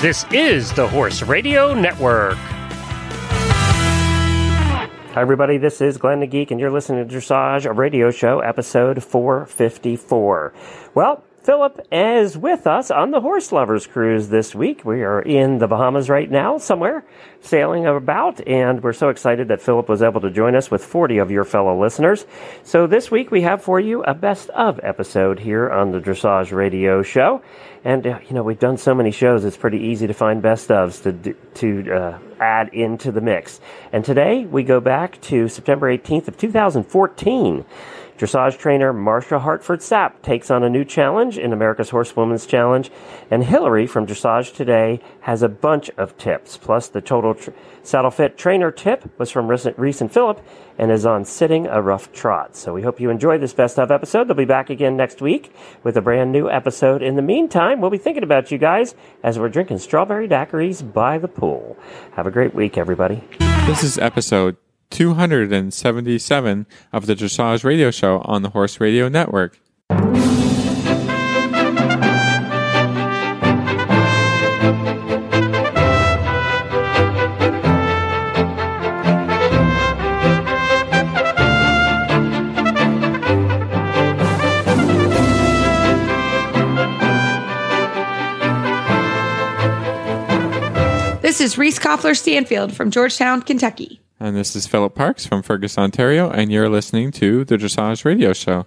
This is the Horse Radio Network. Hi, everybody. This is Glenn the Geek, and you're listening to Dressage, a radio show, episode 454. Well, Philip is with us on the Horse Lovers Cruise this week. We are in the Bahamas right now, somewhere sailing about, and we're so excited that Philip was able to join us with 40 of your fellow listeners. So this week we have for you a best of episode here on the Dressage Radio Show. And, uh, you know, we've done so many shows, it's pretty easy to find best ofs to, to uh, add into the mix. And today we go back to September 18th of 2014. Dressage trainer Marsha Hartford Sapp takes on a new challenge in America's Horsewoman's Challenge, and Hilary from Dressage Today has a bunch of tips. Plus, the total tr- saddle fit trainer tip was from recent, recent Philip and is on sitting a rough trot. So we hope you enjoy this best of episode. They'll be back again next week with a brand new episode. In the meantime, we'll be thinking about you guys as we're drinking strawberry daiquiris by the pool. Have a great week, everybody. This is episode 277 of the Dressage Radio Show on the Horse Radio Network. This is Reese Koffler Stanfield from Georgetown, Kentucky. And this is Philip Parks from Fergus, Ontario, and you're listening to the Dressage Radio Show.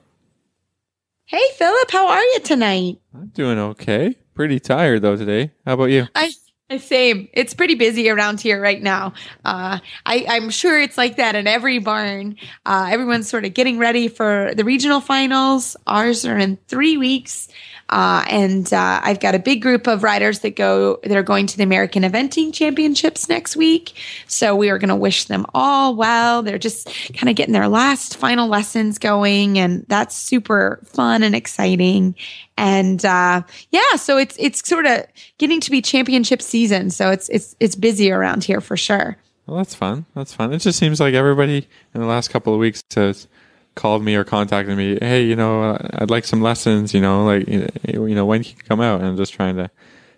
Hey, Philip, how are you tonight? I'm doing okay. Pretty tired though today. How about you? I same. It's pretty busy around here right now. Uh, I, I'm sure it's like that in every barn. Uh, everyone's sort of getting ready for the regional finals. Ours are in three weeks. Uh, and uh, I've got a big group of riders that go that are going to the American Eventing Championships next week. So we are going to wish them all well. They're just kind of getting their last final lessons going, and that's super fun and exciting. And uh, yeah, so it's it's sort of getting to be championship season. So it's it's it's busy around here for sure. Well, that's fun. That's fun. It just seems like everybody in the last couple of weeks has called me or contacted me. Hey, you know, I'd like some lessons. You know, like you know, when can you come out? And I'm just trying to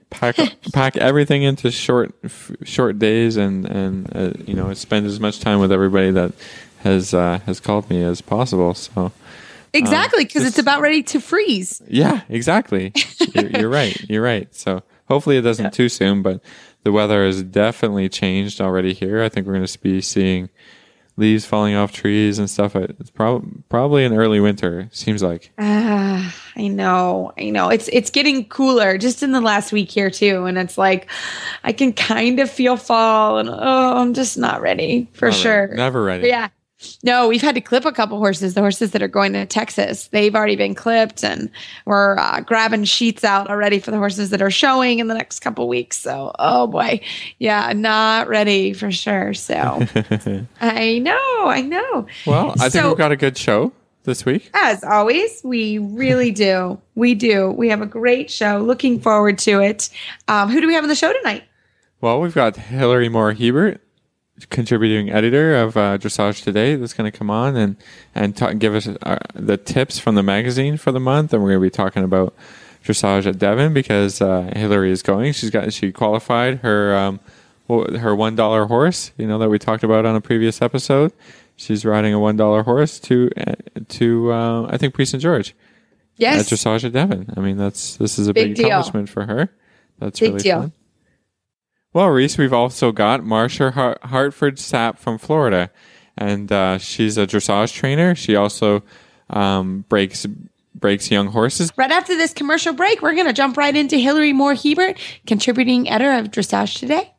pack pack everything into short f- short days and and uh, you know spend as much time with everybody that has uh, has called me as possible. So. Exactly, because it's about ready to freeze. Yeah, exactly. you're, you're right. You're right. So hopefully it doesn't Yeah. too soon, but the weather has definitely changed already here. I think we're going to be seeing leaves falling off trees and stuff. It's prob- probably in early winter. Seems like. Ah, I know, I know. It's it's getting cooler just in the last week here too, and it's like I can kind of feel fall, and oh, I'm just not ready for Not sure. ready. Never ready. But yeah. No, we've had to clip a couple horses. The horses that are going to Texas, they've already been clipped, and we're uh, grabbing sheets out already for the horses that are showing in the next couple weeks. So, oh boy, yeah, not ready for sure. So, I know, I know. Well, I think So- we've got a good show this week. As always, we really do. We do. We have a great show. Looking forward to it. Um, who do we have on the show tonight? Well, we've got Hilary Moore Hebert, contributing editor of uh, Dressage Today, that's going to come on and and ta- give us uh, the tips from the magazine for the month. And we're going to be talking about dressage at Devon because uh, Hilary is going. She's got she qualified her um, her one dollar horse. You know that we talked about on a previous episode. She's riding a one dollar horse to uh, to uh, I think Prix St Georges at Yes. Dressage at Devon. I mean that's this is a big, Big accomplishment for her. That's Big really deal. fun. Well, Reese, we've also got Marsha Har- Hartford Sapp from Florida, and uh, she's a dressage trainer. She also um, breaks breaks young horses. Right after this commercial break, we're going to jump right into Hilary Moore Hebert, contributing editor of Dressage Today.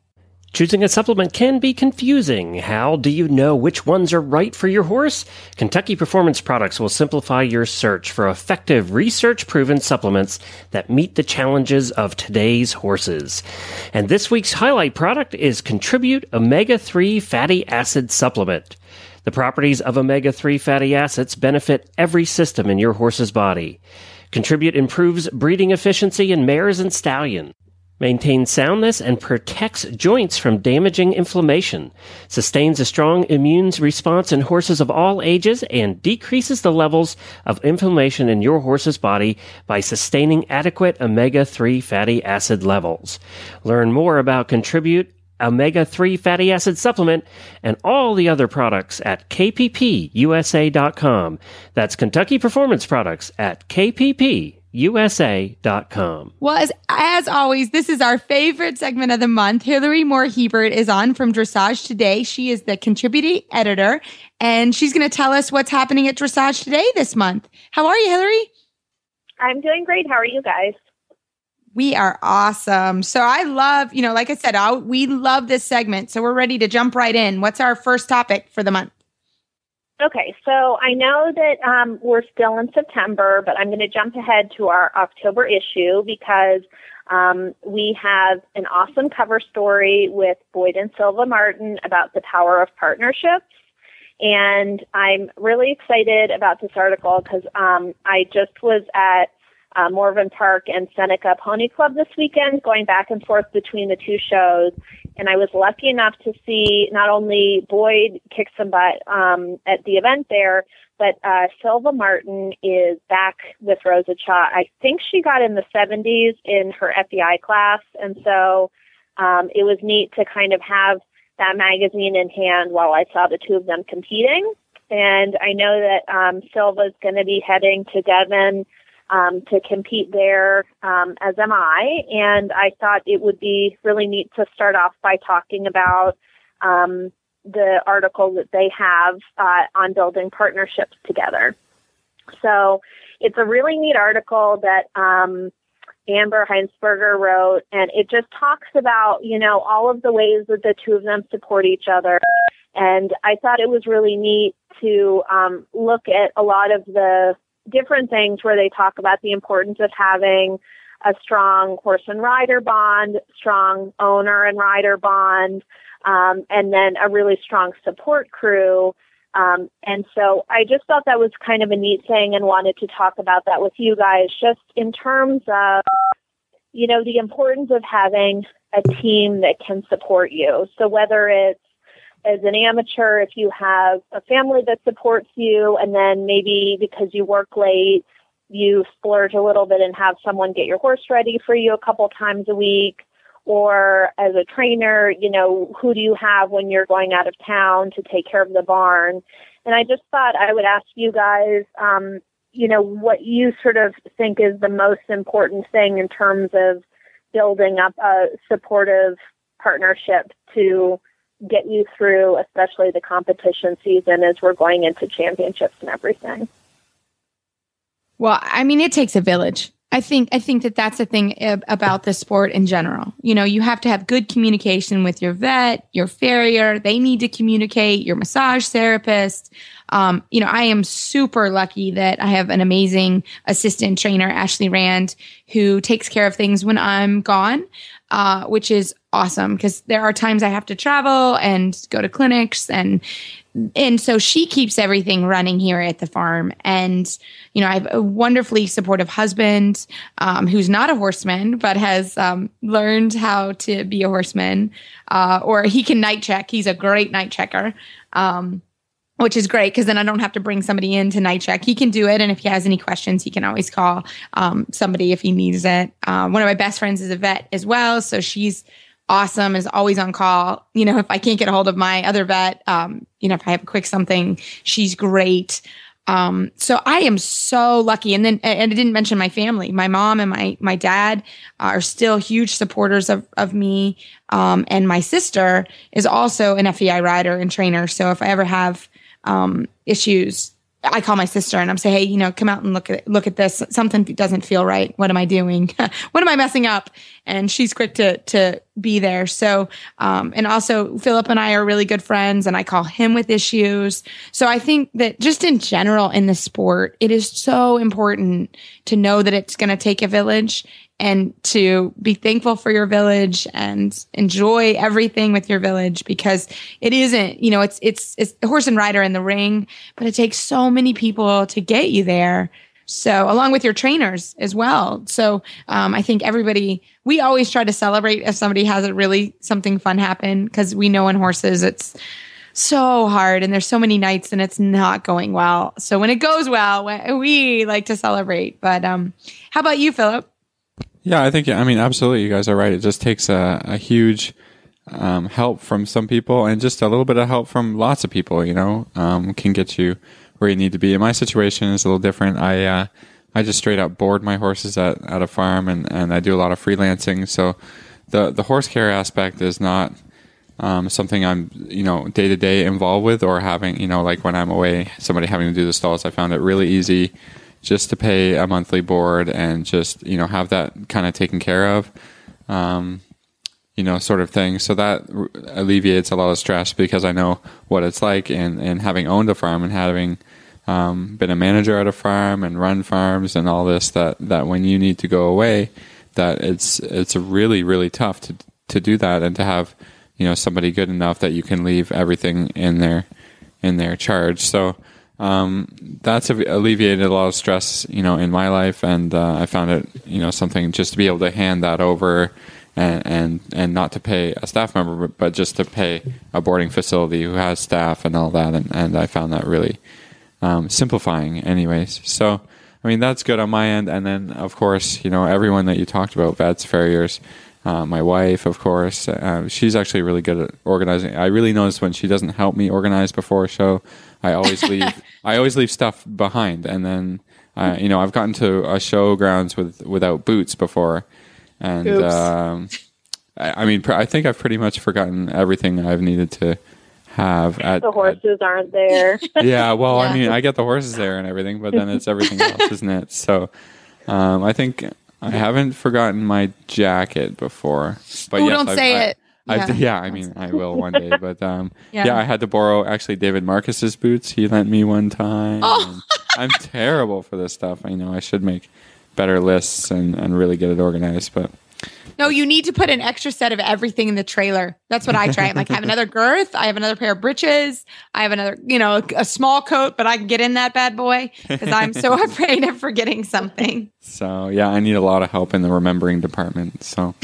Choosing a supplement can be confusing. How do you know which ones are right for your horse? Kentucky Performance Products will simplify your search for effective research proven supplements that meet the challenges of today's horses. And this week's highlight product is Contribute Omega 3 Fatty Acid Supplement. The properties of omega 3 fatty acids benefit every system in your horse's body. Contribute improves breeding efficiency in mares and stallion. Maintains soundness and protects joints from damaging inflammation, sustains a strong immune response in horses of all ages, and decreases the levels of inflammation in your horse's body by sustaining adequate omega-3 fatty acid levels. Learn more about Contribute omega-3 fatty acid supplement and all the other products at kppusa.com. That's Kentucky Performance Products at kpp USA.com. Well, as, as always, this is our favorite segment of the month. Hilary Moore Hebert is on from Dressage Today. She is the contributing editor, and she's going to tell us what's happening at Dressage Today this month. How are you, Hilary? I'm doing great. How are you guys? We are awesome. So I love, you know, like I said, I, we love this segment. So we're ready to jump right in. What's our first topic for the month? Okay, so I know that um, we're still in September, but I'm going to jump ahead to our October issue because um, we have an awesome cover story with Boyd and Silva Martin about the power of partnerships. And I'm really excited about this article because um, I just was at uh, Morven Park and Seneca Pony Club this weekend, going back and forth between the two shows. And I was lucky enough to see not only Boyd kick some butt um, at the event there, but uh, Silva Martin is back with Rosa Cha. I think she got in the 70s in her FEI class. And so um, it was neat to kind of have that magazine in hand while I saw the two of them competing. And I know that um, Silva's going to be heading to Devon um, to compete there, um, as am I. And I thought it would be really neat to start off by talking about um, the article that they have uh, on building partnerships together. So it's a really neat article that um, Amber Heintzberger wrote, and it just talks about, you know, all of the ways that the two of them support each other. And I thought it was really neat to um, look at a lot of the different things where they talk about the importance of having a strong horse and rider bond, strong owner and rider bond, um, and then a really strong support crew. Um, and so I just thought that was kind of a neat thing and wanted to talk about that with you guys, just in terms of, you know, the importance of having a team that can support you. So whether it's as an amateur, if you have a family that supports you, and then maybe because you work late, you splurge a little bit and have someone get your horse ready for you a couple times a week. Or as a trainer, you know, who do you have when you're going out of town to take care of the barn? And I just thought I would ask you guys, um, you know, what you sort of think is the most important thing in terms of building up a supportive partnership to get you through, especially the competition season as we're going into championships and everything. Well, I mean, it takes a village. I think I think that that's the thing about the sport in general. You know, you have to have good communication with your vet, your farrier. They need to communicate. Your massage therapist. Um, you know, I am super lucky that I have an amazing assistant trainer, Ashley Rand, who takes care of things when I'm gone uh, which is awesome because there are times I have to travel and go to clinics and and so she keeps everything running here at the farm. And you know i have a wonderfully supportive husband um, who's not a horseman but has um, learned how to be a horseman uh, or he can night check. He's a great night checker. Um, which is great because then I don't have to bring somebody in to night check. He can do it. And if he has any questions, he can always call um, somebody if he needs it. Um, one of my best friends is a vet as well. So she's awesome, is always on call. You know, if I can't get a hold of my other vet, um, you know, if I have a quick something, she's great. Um, so I am so lucky. And then, and I didn't mention my family. My mom and my, my dad are still huge supporters of, of me. Um, and my sister is also an FEI rider and trainer. So if I ever have, um, issues, I call my sister and I'm say, hey, you know, come out and look at look at this. Something doesn't feel right. What am I doing? what am I messing up? And she's quick to to be there. So, um, and also Philip and I are really good friends, and I call him with issues. So I think that just in general in the sport, it is so important to know that it's going to take a village and to be thankful for your village and enjoy everything with your village because it isn't, you know, it's, it's, it's horse and rider in the ring, but it takes so many people to get you there So, along with your trainers as well. So, um, I think everybody, we always try to celebrate if somebody has a really something fun happen because we know in horses it's so hard and there's so many nights and it's not going well. So, when it goes well, we like to celebrate. But um, how about you, Philip? Yeah, I think, I mean, absolutely. You guys are right. It just takes a, a huge um, help from some people and just a little bit of help from lots of people, you know, um, can get you where you need to be. And my situation is a little different. I uh, I just straight up board my horses at, at a farm, and, and I do a lot of freelancing. So the the horse care aspect is not um, something I'm you know day to day involved with, or having you know like when I'm away, somebody having to do the stalls. I found it really easy just to pay a monthly board and just you know have that kind of taken care of. Um, you know, sort of thing. So that alleviates a lot of stress because I know what it's like, and and having owned a farm and having um, been a manager at a farm and run farms and all this, that that when you need to go away, that it's it's really really tough to to do that and to have you know somebody good enough that you can leave everything in their in their charge. So. Um, that's alleviated a lot of stress, you know, in my life, and uh, I found it, you know, something just to be able to hand that over and and and not to pay a staff member, but just to pay a boarding facility who has staff and all that. And, and I found that really um, simplifying, anyways. So I mean that's good on my end. And then of course you know everyone that you talked about, vets, farriers. Uh, my wife, of course, uh, she's actually really good at organizing. I really notice when she doesn't help me organize before a show, I always leave. I always leave stuff behind, and then uh, you know I've gotten to a show grounds with without boots before, and um, I, I, mean, I think I've pretty much forgotten everything I've needed to have. At the horses at, aren't there. yeah, well, yeah. I mean, I get the horses there and everything, but then it's everything else, isn't it? So, um, I think I haven't forgotten my jacket before. But oh, yes, don't I've, say I, it. Yeah. yeah. I mean, I will one day, but um, yeah. yeah. I had to borrow actually David Marcus's boots. He lent me one time. Oh. I'm terrible for this stuff. I know I should make better lists and, and really get it organized. But no, you need to put an extra set of everything in the trailer. That's what I try. I'm like, I have another girth. I have another pair of breeches. I have another, you know, a, a small coat, but I can get in that bad boy because I'm so afraid of forgetting something. So yeah, I need a lot of help in the remembering department. So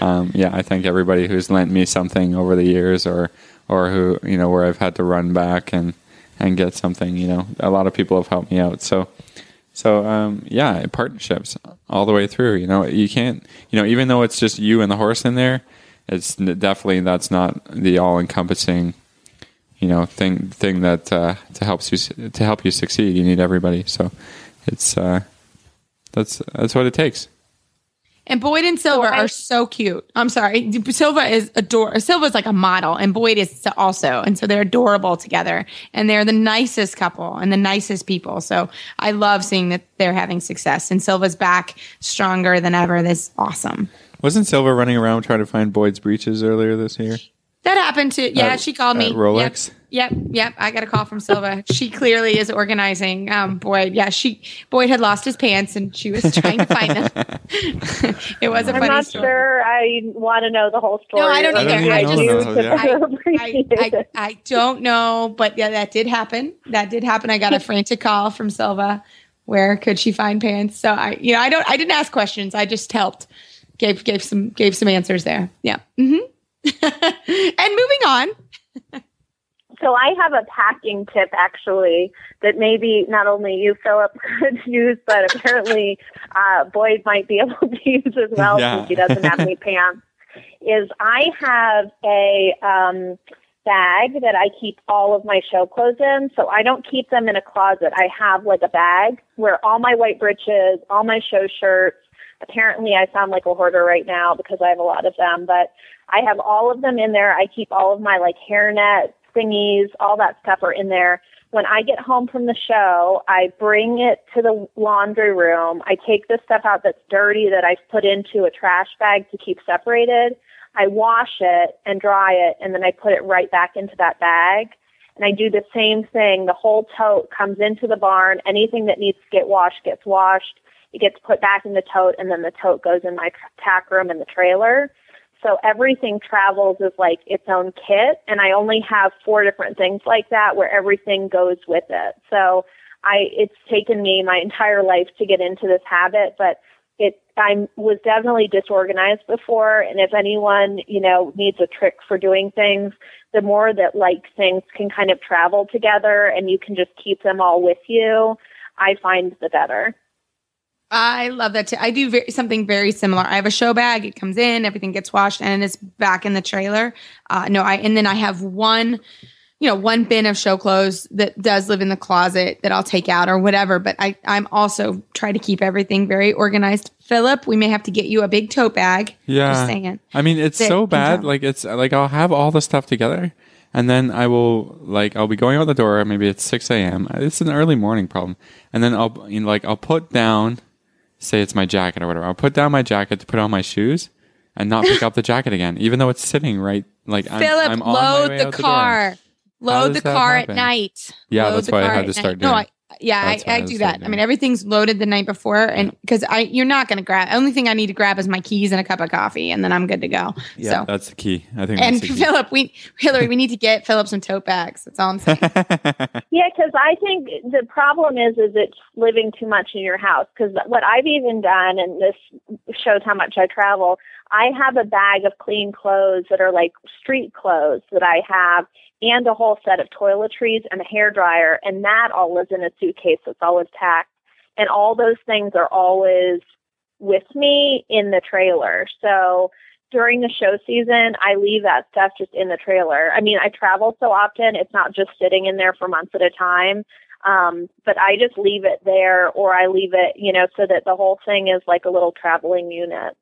um, yeah, I thank everybody who's lent me something over the years, or or who you know where I've had to run back and and get something. You know, a lot of people have helped me out. So so um, yeah, partnerships all the way through. You know, you can't. You know, even though it's just you and the horse in there, it's definitely that's not the all encompassing. You know, thing thing that uh, to helps you to help you succeed. You need everybody. So it's uh, that's that's what it takes. And Boyd and Silva are so cute. I'm sorry. Silva is adorable. Silva is like a model, and Boyd is also. And so they're adorable together. And they're the nicest couple and the nicest people. So I love seeing that they're having success. And Silva's back stronger than ever. That's awesome. Wasn't Silva running around trying to find Boyd's breeches earlier this year? That happened to yeah. At, she called me. Rolex. Yep, yep, yep. I got a call from Silva. she clearly is organizing. Um, Boyd, yeah, she Boyd had lost his pants and she was trying to find them. it was a I'm funny not story. sure. I want to know the whole story. No, I don't either. I, I just know, yeah. I, I, I, don't know, but yeah, that did happen. That did happen. I got a frantic call from Silva. Where could she find pants? So I, you know, I don't. I didn't ask questions. I just helped. Gave gave some gave some answers there. Yeah. Mm-hmm. and moving on. So I have a packing tip actually that maybe not only you, Philip, could use, but apparently uh, Boyd might be able to use as well yeah. since he doesn't have any pants. Is I have a um, bag that I keep all of my show clothes in, so I don't keep them in a closet. I have like a bag where all my white breeches, all my show shirts. Apparently, I sound like a hoarder right now because I have a lot of them, but I have all of them in there. I keep all of my like hairnet thingies, all that stuff are in there. When I get home from the show, I bring it to the laundry room. I take the stuff out that's dirty that I've put into a trash bag to keep separated. I wash it and dry it, and then I put it right back into that bag. And I do the same thing. The whole tote comes into the barn. Anything that needs to get washed gets washed. It gets put back in the tote, and then the tote goes in my tack room in the trailer. So everything travels as like its own kit. And I only have four different things like that where everything goes with it. So I it's taken me my entire life to get into this habit, but it I was definitely disorganized before and if anyone, you know, needs a trick for doing things, the more that like things can kind of travel together and you can just keep them all with you, I find the better. I love that too. I do very, something very similar. I have a show bag. It comes in, everything gets washed, and it's back in the trailer. Uh, no, I and then I have one, you know, one bin of show clothes that does live in the closet that I'll take out or whatever. But I, I'm also try to keep everything very organized. Philip, we may have to get you a big tote bag. Yeah. Just saying. I mean, it's That so bad. Like it's like I'll have all the stuff together, and then I will like I'll be going out the door. Maybe it's six a.m. It's an early morning problem, and then I'll you know, like I'll put down, say it's my jacket or whatever. I'll put down my jacket to put on my shoes, and not pick up the jacket again, even though it's sitting right like I'm, Philip, I'm my load the car. Load the car happen? at night. Yeah, Load that's why I had to start night. No, doing. I, yeah, I, I I do start that. I mean, everything's loaded the night before, and because I, you're not going to grab. Only thing I need to grab is my keys and a cup of coffee, and then I'm good to go. Yeah, so, that's the key. I think. and that's the key. Philip, we Hilary, we need to get Philip some tote bags. That's all I'm saying. Yeah, because I think the problem is is it's living too much in your house. Because what I've even done, and this shows how much I travel, I have a bag of clean clothes that are like street clothes that I have, and a whole set of toiletries and a hair dryer, and that all lives in a suitcase that's always packed, and all those things are always with me in the trailer. So during the show season, I leave that stuff just in the trailer. I mean, I travel so often, it's not just sitting in there for months at a time. Um, but I just leave it there or I leave it, you know, so that the whole thing is like a little traveling unit.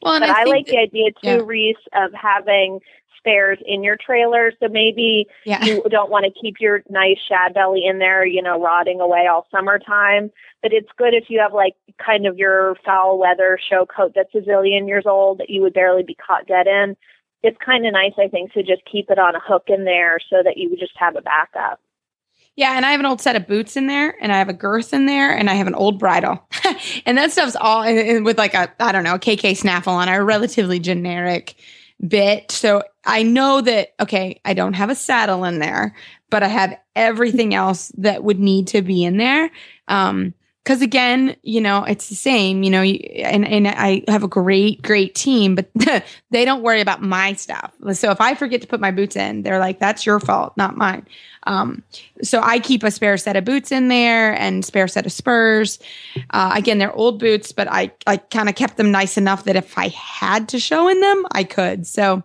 Well, and But I, think like the idea too, yeah. Reese, of having spares in your trailer. So maybe yeah. you don't want to keep your nice shad belly in there, you know, rotting away all summertime. But it's good if you have like kind of your foul weather show coat that's a zillion years old that you would barely be caught dead in. It's kind of nice, I think, to just keep it on a hook in there so that you would just have a backup. Yeah, and I have an old set of boots in there, and I have a girth in there, and I have an old bridle, and that stuff's all and- and with like a I don't know a KK snaffle on a relatively generic bit. So I know that okay, I don't have a saddle in there, but I have everything else that would need to be in there. Um, because again, you know, it's the same, you know, and and I have a great great team, but they don't worry about my stuff. So if I forget to put my boots in, they're like, "That's your fault, not mine." Um, so I keep a spare set of boots in there and spare set of spurs. Uh, again, they're old boots, but I I kind of kept them nice enough that if I had to show in them, I could. So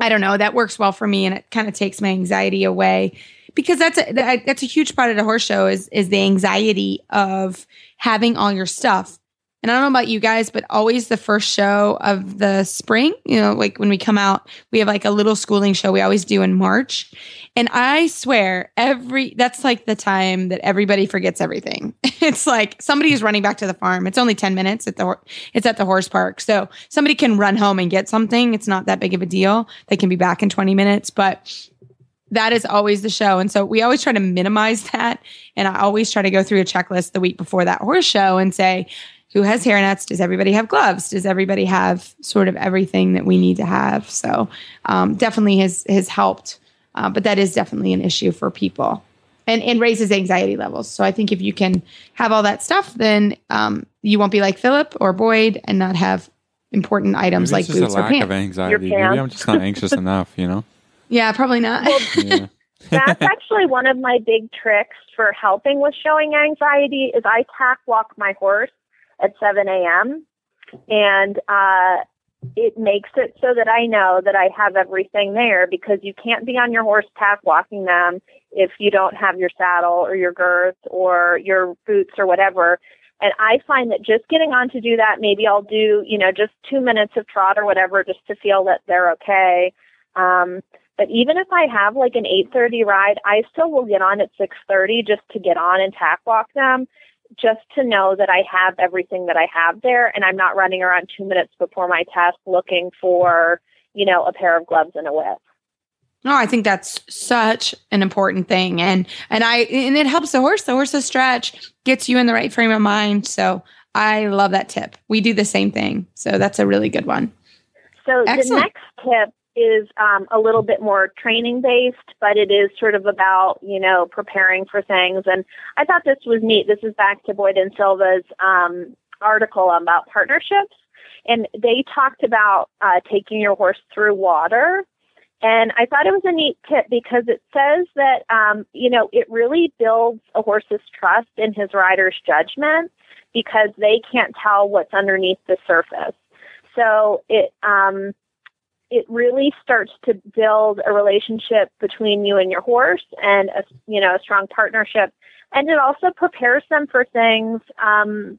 I don't know. That works well for me, and it kind of takes my anxiety away because that's a that's a huge part of the horse show is is the anxiety of having all your stuff. And I don't know about you guys, but always the first show of the spring, you know, like when we come out, we have like a little schooling show we always do in March. And I swear, every that's like the time that everybody forgets everything. It's like somebody is running back to the farm. It's only 10 minutes at the it's at the horse park. So somebody can run home and get something. It's not that big of a deal. They can be back in 20 minutes, but that is always the show. And so we always try to minimize that. And I always try to go through a checklist the week before that horse show and say, who has hairnets? Does everybody have gloves? Does everybody have sort of everything that we need to have? So um, definitely has has helped, uh, but that is definitely an issue for people, and and raises anxiety levels. So I think if you can have all that stuff, then um, you won't be like Philip or Boyd and not have important items Maybe like it's just boots a or lack pants. of anxiety. Maybe pants. I'm just not anxious enough. You know. Yeah, probably not. Yeah. That's actually one of my big tricks for helping with showing anxiety is I tack walk my horse at 7 a.m. and uh, it makes it so that I know that I have everything there because you can't be on your horse tack walking them if you don't have your saddle or your girth or your boots or whatever. And I find that just getting on to do that, maybe I'll do, you know, just two minutes of trot or whatever just to feel that they're okay. Um, but even if I have like an 8:30 ride, I still will get on at 6:30 just to get on and tack walk them, just to know that I have everything that I have there, and I'm not running around two minutes before my test looking for, you know, a pair of gloves and a whip. No, I think that's such an important thing, and and I and it helps the horse. The horse's stretch gets you in the right frame of mind. So I love that tip. We do the same thing, so that's a really good one. So Excellent. the next tip is um, a little bit more training based, but it is sort of about you know preparing for things. And I thought this was neat. This is back to Boyd and Silva's um, article about partnerships, and they talked about uh, taking your horse through water. And I thought it was a neat tip because it says that um, you know it really builds a horse's trust in his rider's judgment because they can't tell what's underneath the surface. So it um, it really starts to build a relationship between you and your horse and a you know a strong partnership. And it also prepares them for things um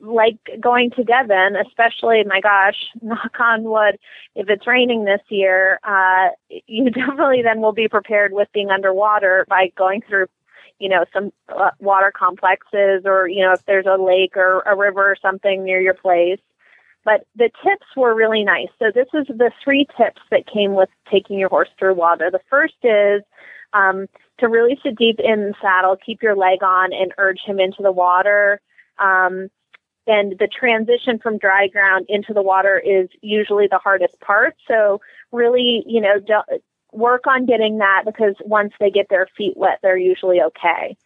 like going to Devon, especially my gosh, knock on wood, if it's raining this year, uh you definitely then will be prepared with being underwater by going through you know some uh, water complexes or you know if there's a lake or a river or something near your place but the tips were really nice. So this is the three tips that came with taking your horse through water. The first is um, to really sit deep in the saddle, keep your leg on, and urge him into the water. Um, and the transition from dry ground into the water is usually the hardest part. So really, you know, work on getting that because once they get their feet wet, they're usually okay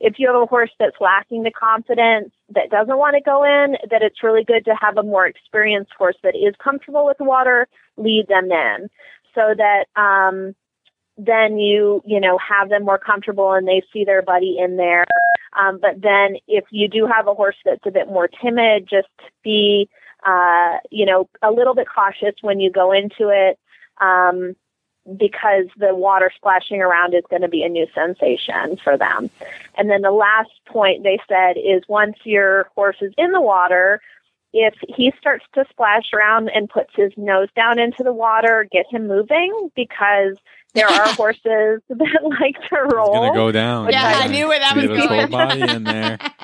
if you have a horse that's lacking the confidence that doesn't want to go in, that it's really good to have a more experienced horse that is comfortable with water lead them in so that um, then you you know have them more comfortable and they see their buddy in there. Um, but then if you do have a horse that's a bit more timid, just be uh, you know a little bit cautious when you go into it. Um, because the water splashing around is going to be a new sensation for them. And then the last point they said is once your horse is in the water, if he starts to splash around and puts his nose down into the water, get him moving because there are horses that like to roll. It's gonna go down. Yeah, I knew where that was going. whole body in there.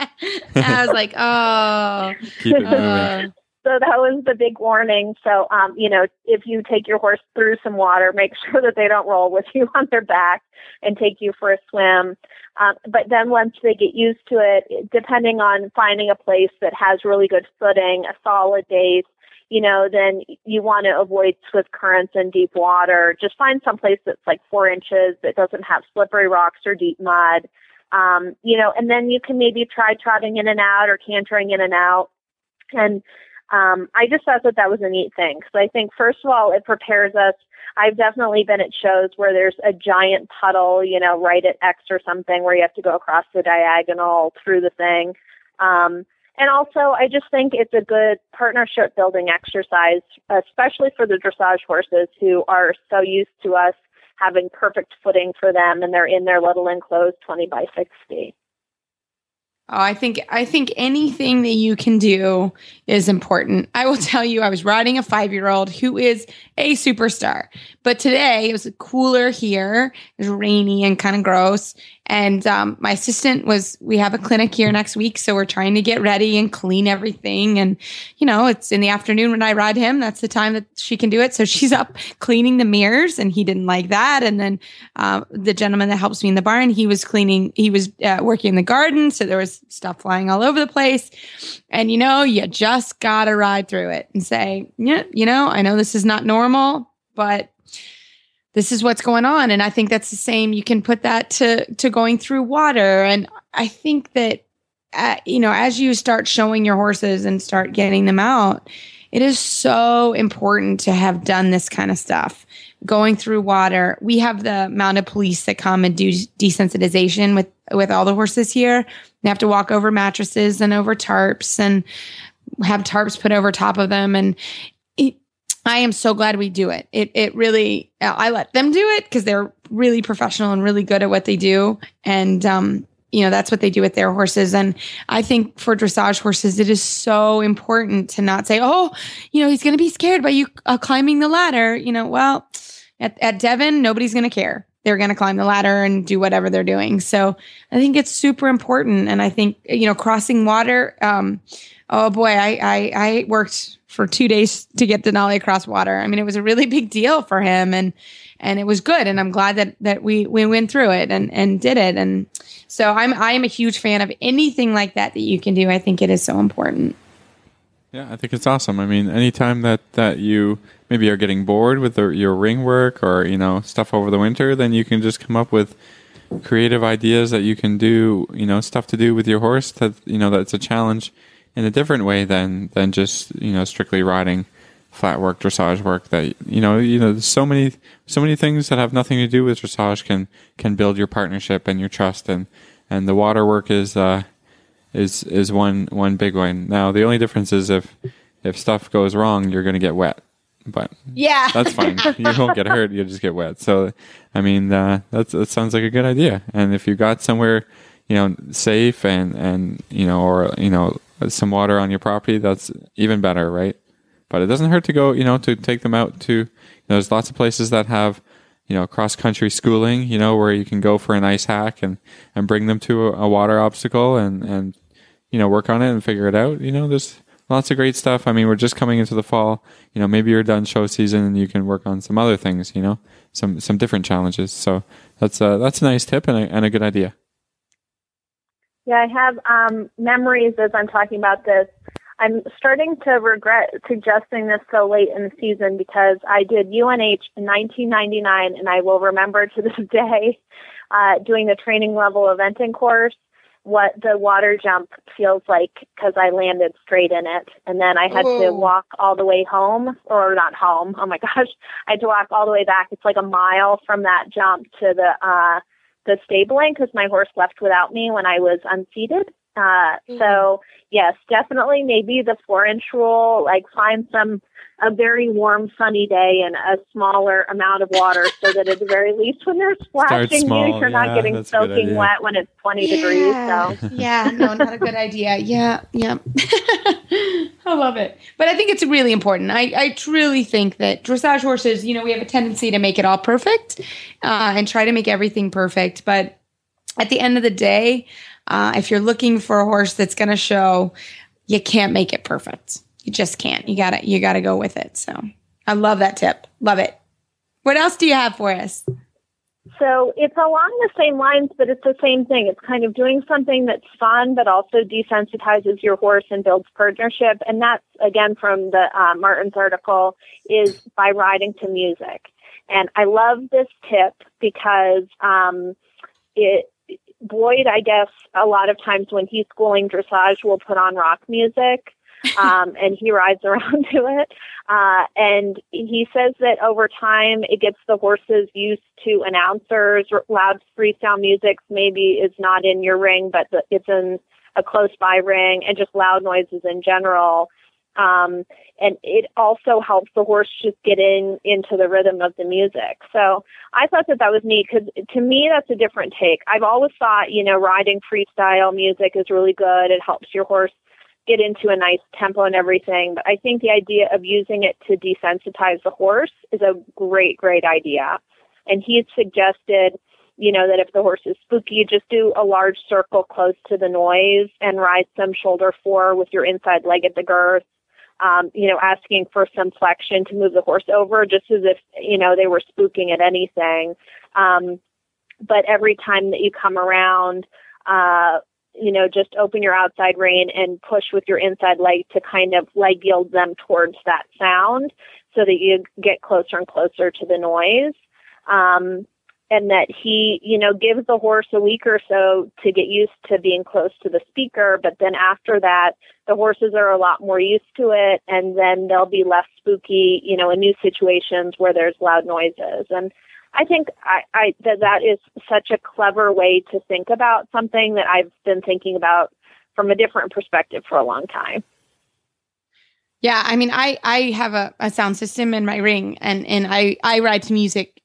I was like, oh. Keep it moving. Uh, so that was the big warning. So, um, you know, if you take your horse through some water, make sure that they don't roll with you on their back and take you for a swim. Um, but then once they get used to it, depending on finding a place that has really good footing, a solid base, you know, then you want to avoid swift currents and deep water. Just find some place that's like four inches that doesn't have slippery rocks or deep mud. Um, you know, and then you can maybe try trotting in and out or cantering in and out. And um, I just thought that that was a neat thing because I think, first of all, it prepares us. I've definitely been at shows where there's a giant puddle, you know, right at X or something where you have to go across the diagonal through the thing. Um, and also, I just think it's a good partnership building exercise, especially for the dressage horses who are so used to us having perfect footing for them and they're in their little enclosed 20 by 60. Oh, I think I think anything that you can do is important. I will tell you, I was riding a five year old who is a superstar, but today it was cooler here. It was rainy and kind of gross, and um, my assistant was, we have a clinic here next week. So we're trying to get ready and clean everything. And, you know, it's in the afternoon when I ride him. That's the time that she can do it. So she's up cleaning the mirrors and he didn't like that. And then uh, the gentleman that helps me in the barn, he was cleaning, he was uh, working in the garden. So there was stuff flying all over the place. And, you know, you just got to ride through it and say, yeah, you know, I know this is not normal, but this is what's going on. And i think that's the same. You can put that to to going through water. And i think that uh, you know as you start showing your horses and start getting them out it is so important to have done this kind of stuff going through water. We have the mounted police that come and do desensitization with with all the horses here. They have to walk over mattresses and over tarps and have tarps put over top of them. And I am so glad we do it. It it really I let them do it because they're really professional and really good at what they do, and um, you know that's what they do with their horses. And I think for dressage horses, it is so important to not say, "Oh, you know, he's going to be scared by you uh, climbing the ladder." You know, well, at, at Devon, nobody's going to care. They're going to climb the ladder and do whatever they're doing. So I think it's super important. And I think you know, crossing water. Um, oh boy, I I, I worked for two days to get Denali across water. I mean, it was a really big deal for him and and it was good. And I'm glad that that we we went through it and and did it. And so I'm I am a huge fan of anything like that that you can do. I think it is so important. Yeah, I think it's awesome. I mean, anytime that, that you maybe are getting bored with the, your ring work or, you know, stuff over the winter, then you can just come up with creative ideas that you can do, you know, stuff to do with your horse that, you know, that's a challenge in a different way than, than just, you know, strictly riding flat work, dressage work that, you know, you know, so many, so many things that have nothing to do with dressage can, can build your partnership and your trust. And, and the water work is, uh, is is one one big one. Now the only difference is if if stuff goes wrong, you're going to get wet. But yeah, that's fine. you won't get hurt. You just get wet. So, I mean, uh, that's that sounds like a good idea. And if you got somewhere, you know, safe and and you know, or you know, some water on your property, that's even better, right? But it doesn't hurt to go, you know, to take them out to. You know, there's lots of places that have you know, cross country schooling, you know, where you can go for an ice hack and, and bring them to a, a water obstacle and, and you know, work on it and figure it out. You know, there's lots of great stuff. I mean, we're just coming into the fall. You know, maybe you're done show season and you can work on some other things. You know, some some different challenges. So that's a, that's a nice tip and a, and a good idea. Yeah, I have um, memories as I'm talking about this. I'm starting to regret suggesting this so late in the season because I did UNH in 1999, and I will remember to this day uh, doing the training level eventing course what the water jump feels like because I landed straight in it. And then I had Ooh. to walk all the way home, or not home. Oh my gosh. I had to walk all the way back. It's like a mile from that jump to the, uh, the stabling because my horse left without me when I was unseated. Uh, mm-hmm. so yes, definitely maybe the four inch rule, like find some, a very warm, sunny day and a smaller amount of water so that at the very least when they're splashing you, you're yeah, not getting soaking wet when it's 20 yeah. degrees. So yeah, no, not a good idea. Yeah. Yeah. I love it. But I think it's really important. I, I truly think that dressage horses, you know, we have a tendency to make it all perfect uh, and try to make everything perfect. But at the end of the day, uh, if you're looking for a horse that's going to show, you can't make it perfect. You just can't. You gotta you gotta go with it. So I love that tip. Love it. What else do you have for us? So it's along the same lines, but it's the same thing. It's kind of doing something that's fun, but also desensitizes your horse and builds partnership. And that's again from the uh, Martin's article is by riding to music. And I love this tip because um, it Boyd, I guess, a lot of times when he's schooling dressage, will put on rock music. um, and he rides around to it. Uh, and he says that over time, it gets the horses used to announcers. Loud freestyle music maybe is not in your ring, but it's in a close by ring, and just loud noises in general. Um, and it also helps the horse just get in into the rhythm of the music. So I thought that that was neat because to me that's a different take. I've always thought, you know, riding freestyle music is really good. It helps your horse get into a nice tempo and everything. But I think the idea of using it to desensitize the horse is a great, great idea. And he suggested, you know, that if the horse is spooky, just do a large circle close to the noise and ride some shoulder fore with your inside leg at the girth um, you know, asking for some flexion to move the horse over, just as if, you know, they were spooking at anything. Um, but every time that you come around, uh, you know, just open your outside rein and push with your inside leg to kind of leg yield them towards that sound so that you get closer and closer to the noise. Um, and that he, you know, gives the horse a week or so to get used to being close to the speaker. But then after that, the horses are a lot more used to it, and then they'll be less spooky, you know, in new situations where there's loud noises. And I think I, I that that is such a clever way to think about something that I've been thinking about from a different perspective for a long time. Yeah, I mean, I I have a, a sound system in my ring, and and I I ride to music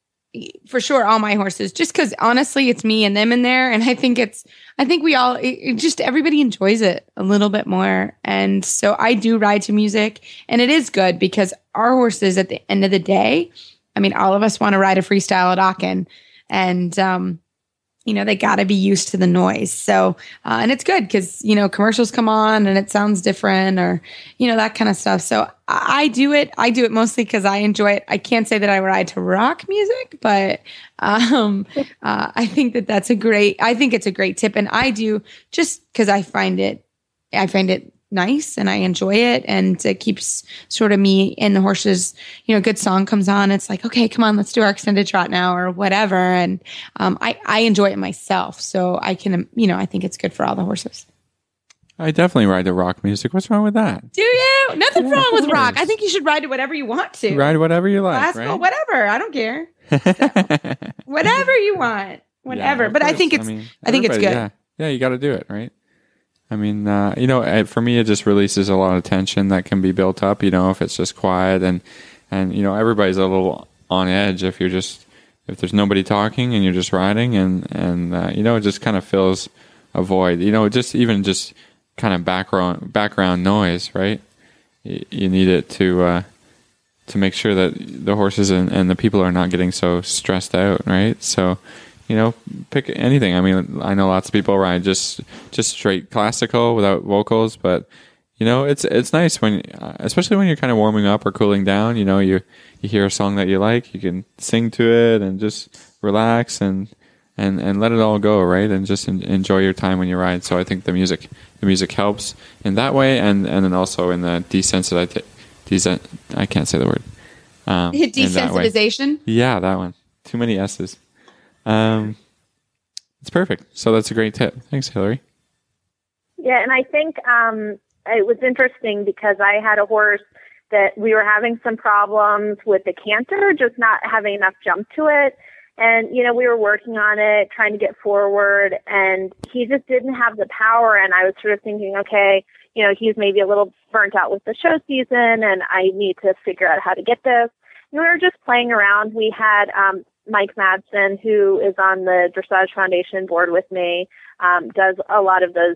for sure all my horses just because honestly it's me and them in there. And i think it's i think we all it, it just everybody enjoys it a little bit more. And so i do ride to music and it is good because our horses at the end of the day i mean all of us want to ride a freestyle at Aachen. And um you know, they got to be used to the noise. So, uh, and it's good because, you know, commercials come on and it sounds different or, you know, that kind of stuff. So I, I do it. I do it mostly because I enjoy it. I can't say that I ride to rock music, but um, uh, I think that that's a great, I think it's a great tip. And I do just because I find it, I find it nice and I enjoy it. And it keeps sort of me in the horses, you know, a good song comes on. It's like, okay, come on, let's do our extended trot now or whatever. And um, I, I enjoy it myself. So I can, you know, I think it's good for all the horses. I definitely ride the rock music. What's wrong with that? Do you? Nothing Yeah, wrong with rock. I think you should ride it whatever you want to. Ride whatever you like, Classical, right? whatever. I don't care. Whatever you want. Whatever. Yeah, but I think it's I, mean, think it's good. Yeah, yeah, you got to do it, right? I mean, uh, you know, for me, it just releases a lot of tension that can be built up. You know, if it's just quiet and and you know everybody's a little on edge if you're just if there's nobody talking and you're just riding and and uh, you know it just kind of fills a void. You know, just even just kind of background background noise, right? You, you need it to uh, to make sure that the horses and, and the people are not getting so stressed out, right? So, you know, pick anything. I mean, I know lots of people ride just just straight classical without vocals, but you know, it's it's nice when, uh, especially when you're kind of warming up or cooling down. You know, you you hear a song that you like, you can sing to it and just relax and and and let it all go, right? And just en- enjoy your time when you ride. So I think the music the music helps in that way, and and then also in the desensitization. Desen- I can't say the word. Um, in that. Desensitization. Yeah, that one. Too many S's. Um, it's perfect. So that's a great tip. Thanks, Hilary. Yeah, and I think um, it was interesting because I had a horse that we were having some problems with the canter, just not having enough jump to it. And, you know, we were working on it, trying to get forward, and he just didn't have the power. And I was sort of thinking, okay, you know, he's maybe a little burnt out with the show season, and I need to figure out how to get this. And we were just playing around. We had um, Mike Madsen, who is on the Dressage Foundation board with me, um, does a lot of those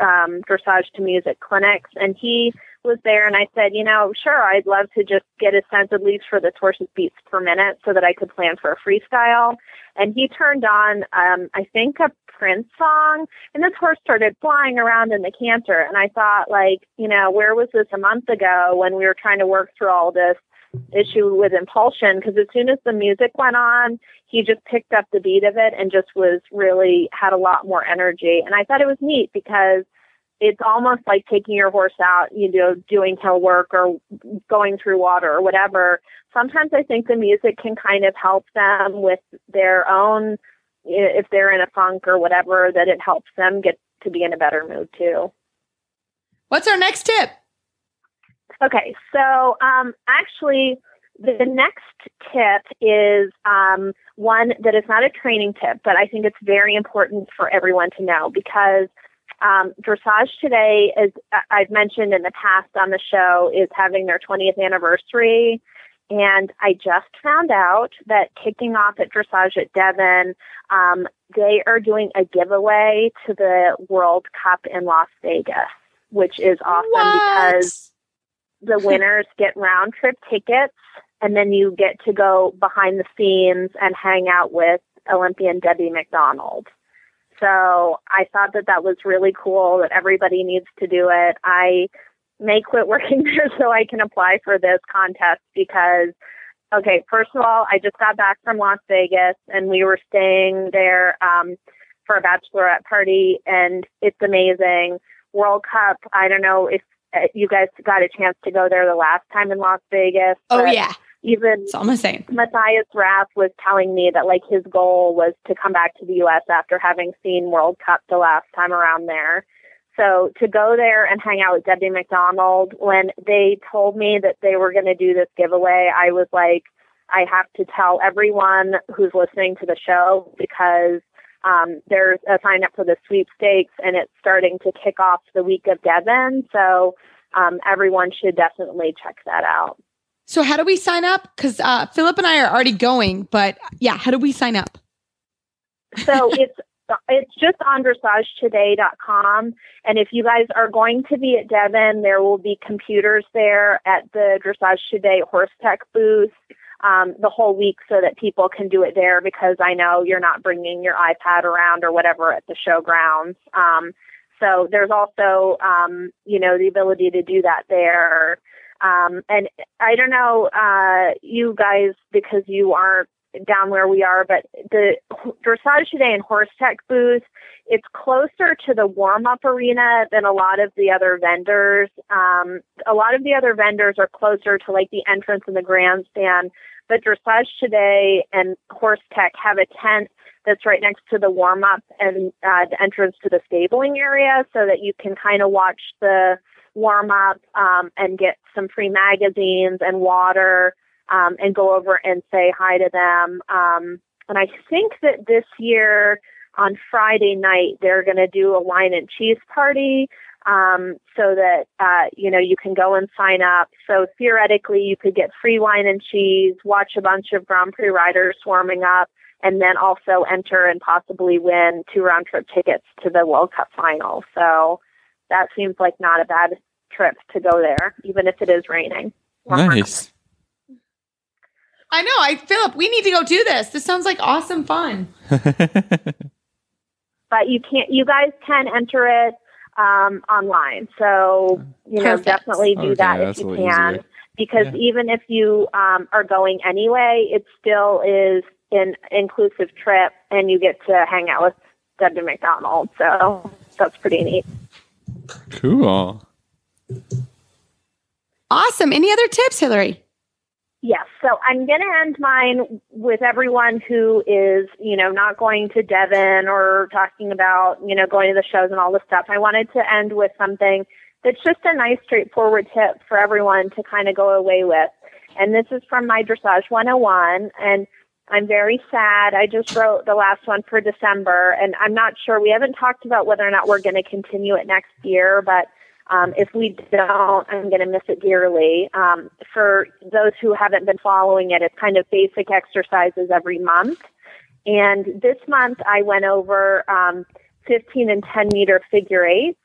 um, dressage to music clinics, and he was there. And I said, you know, sure, I'd love to just get a sense at least for this horse's beats per minute, so that I could plan for a freestyle. And he turned on, um, I think, a Prince song, and this horse started flying around in the canter. And I thought, like, you know, where was this a month ago when we were trying to work through all this issue with impulsion? Because as soon as the music went on, he just picked up the beat of it and just was really had a lot more energy. And I thought it was neat because it's almost like taking your horse out, you know, doing hill work or going through water or whatever. Sometimes I think the music can kind of help them with their own, if they're in a funk or whatever, that it helps them get to be in a better mood too. What's our next tip? Okay, so um, actually, the next tip is um, one that is not a training tip, but I think it's very important for everyone to know because um, Dressage today, as I've mentioned in the past on the show, is having their 20th anniversary. And I just found out that kicking off at Dressage at Devon, um, they are doing a giveaway to the World Cup in Las Vegas, which is awesome because the winners get round trip tickets and then you get to go behind the scenes and hang out with Olympian Debbie McDonald. So I thought that that was really cool that everybody needs to do it. I may quit working there so I can apply for this contest because okay, first of all, I just got back from Las Vegas and we were staying there um for a bachelorette party and it's amazing. World Cup, I don't know if Uh, you guys got a chance to go there the last time in Las Vegas. Oh yeah, Even it's the same. Matthias Rath was telling me that like his goal was to come back to the US after having seen World Cup the last time around there. So to go there and hang out with Debbie McDonald when they told me that they were going to do this giveaway, I was like, I have to tell everyone who's listening to the show because um, there's a sign up for the sweepstakes and it's starting to kick off the week of Devon. So um, everyone should definitely check that out. So how do we sign up? Because uh, Philip and I are already going, but yeah, how do we sign up? so it's it's just on dressagetoday.com. And if you guys are going to be at Devon, there will be computers there at the Dressage Today Horse Tech booth um, the whole week so that people can do it there because I know you're not bringing your iPad around or whatever at the showgrounds. Um, so there's also, um, you know, the ability to do that there. Um, and I don't know, uh, you guys, because you aren't down where we are, but the Dressage Today and Horse Tech booth, it's closer to the warm up arena than a lot of the other vendors. Um, a lot of the other vendors are closer to like the entrance and the grandstand, but Dressage Today and Horse Tech have a tent that's right next to the warm up and uh, the entrance to the stabling area so that you can kind of watch the warm up um, and get some free magazines and water um, and go over and say hi to them. Um, and I think that this year on Friday night they're going to do a wine and cheese party um, so that uh, you know you can go and sign up. So theoretically, you could get free wine and cheese, watch a bunch of Grand Prix riders warming up, and then also enter and possibly win two round trip tickets to the World Cup final. So that seems like not a bad trip to go there, even if it is raining. Nice. I know. I Philip, we need to go do this. This sounds like awesome fun. but you can't. You guys can enter it um, online. So you know, definitely do Okay, that if you can. easier. Because Yeah. even if you um, are going anyway, it still is an inclusive trip, and you get to hang out with Debbie McDonald. So that's pretty neat. cool. Awesome. Any other tips, Hilary? Yes. So I'm going to end mine with everyone who is, you know, not going to Devon or talking about, you know, going to the shows and all this stuff. I wanted to end with something that's just a nice, straightforward tip for everyone to kind of go away with. And this is from my Dressage 101. And I'm very sad. I just wrote the last one for December, and I'm not sure. We haven't talked about whether or not we're going to continue it next year, but um, if we don't, I'm going to miss it dearly. Um, for those who haven't been following it, it's kind of basic exercises every month. And this month I went over um, 15 and 10 meter figure eights.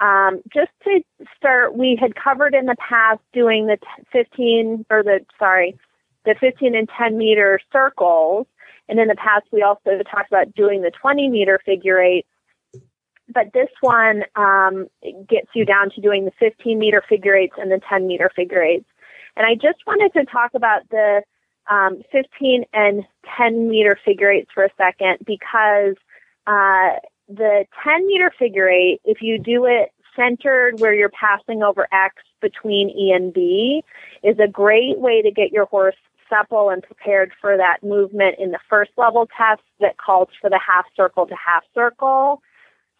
Um, just to start, we had covered in the past doing the 15 or the, sorry, the 15 and 10 meter circles. And in the past, we also talked about doing the 20 meter figure eights but this one um, gets you down to doing the 15 meter figure eights and the 10 meter figure eights. And I just wanted to talk about the um, 15 and 10 meter figure eights for a second because uh, the 10 meter figure eight, if you do it centered where you're passing over X between E and B, is a great way to get your horse supple and prepared for that movement in the first level test that calls for the half circle to half circle.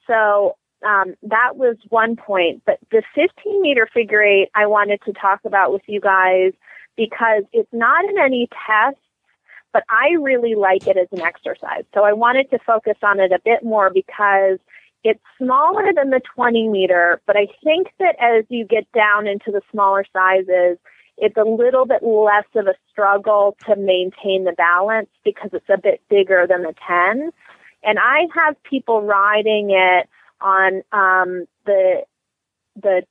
So um, that was one point. But the 15 meter figure eight, I wanted to talk about with you guys because it's not in any tests, but I really like it as an exercise. So I wanted to focus on it a bit more because it's smaller than the 20 meter, but I think that as you get down into the smaller sizes, it's a little bit less of a struggle to maintain the balance because it's a bit bigger than the 10. And I have people riding it on um, the the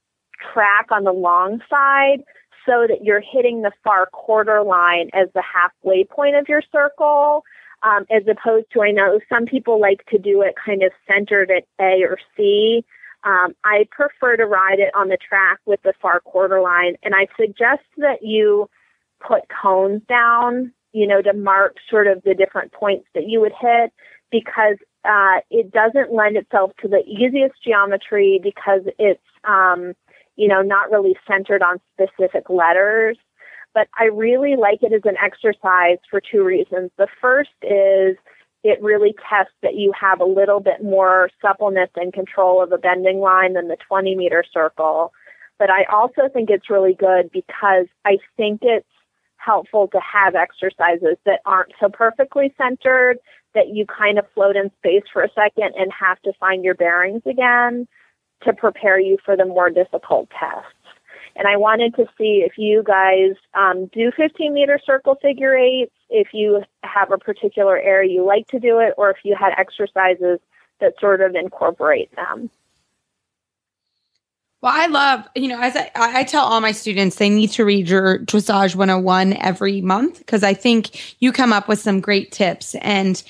track on the long side so that you're hitting the far quarter line as the halfway point of your circle, um, as opposed to I know some people like to do it kind of centered at A or C. Um, I prefer to ride it on the track with the far quarter line, and I suggest that you put cones down, you know, to mark sort of the different points that you would hit because uh, it doesn't lend itself to the easiest geometry because it's um, you know not really centered on specific letters. But I really like it as an exercise for two reasons. The first is it really tests that you have a little bit more suppleness and control of a bending line than the 20 meter circle. But I also think it's really good because I think it's helpful to have exercises that aren't so perfectly centered that you kind of float in space for a second and have to find your bearings again to prepare you for the more difficult tests. And I wanted to see if you guys um, do 15 meter circle figure eights, if you have a particular area you like to do it, or if you had exercises that sort of incorporate them. Well, I love, you know, as I, I tell all my students, they need to read your Dressage 101 every month because I think you come up with some great tips. And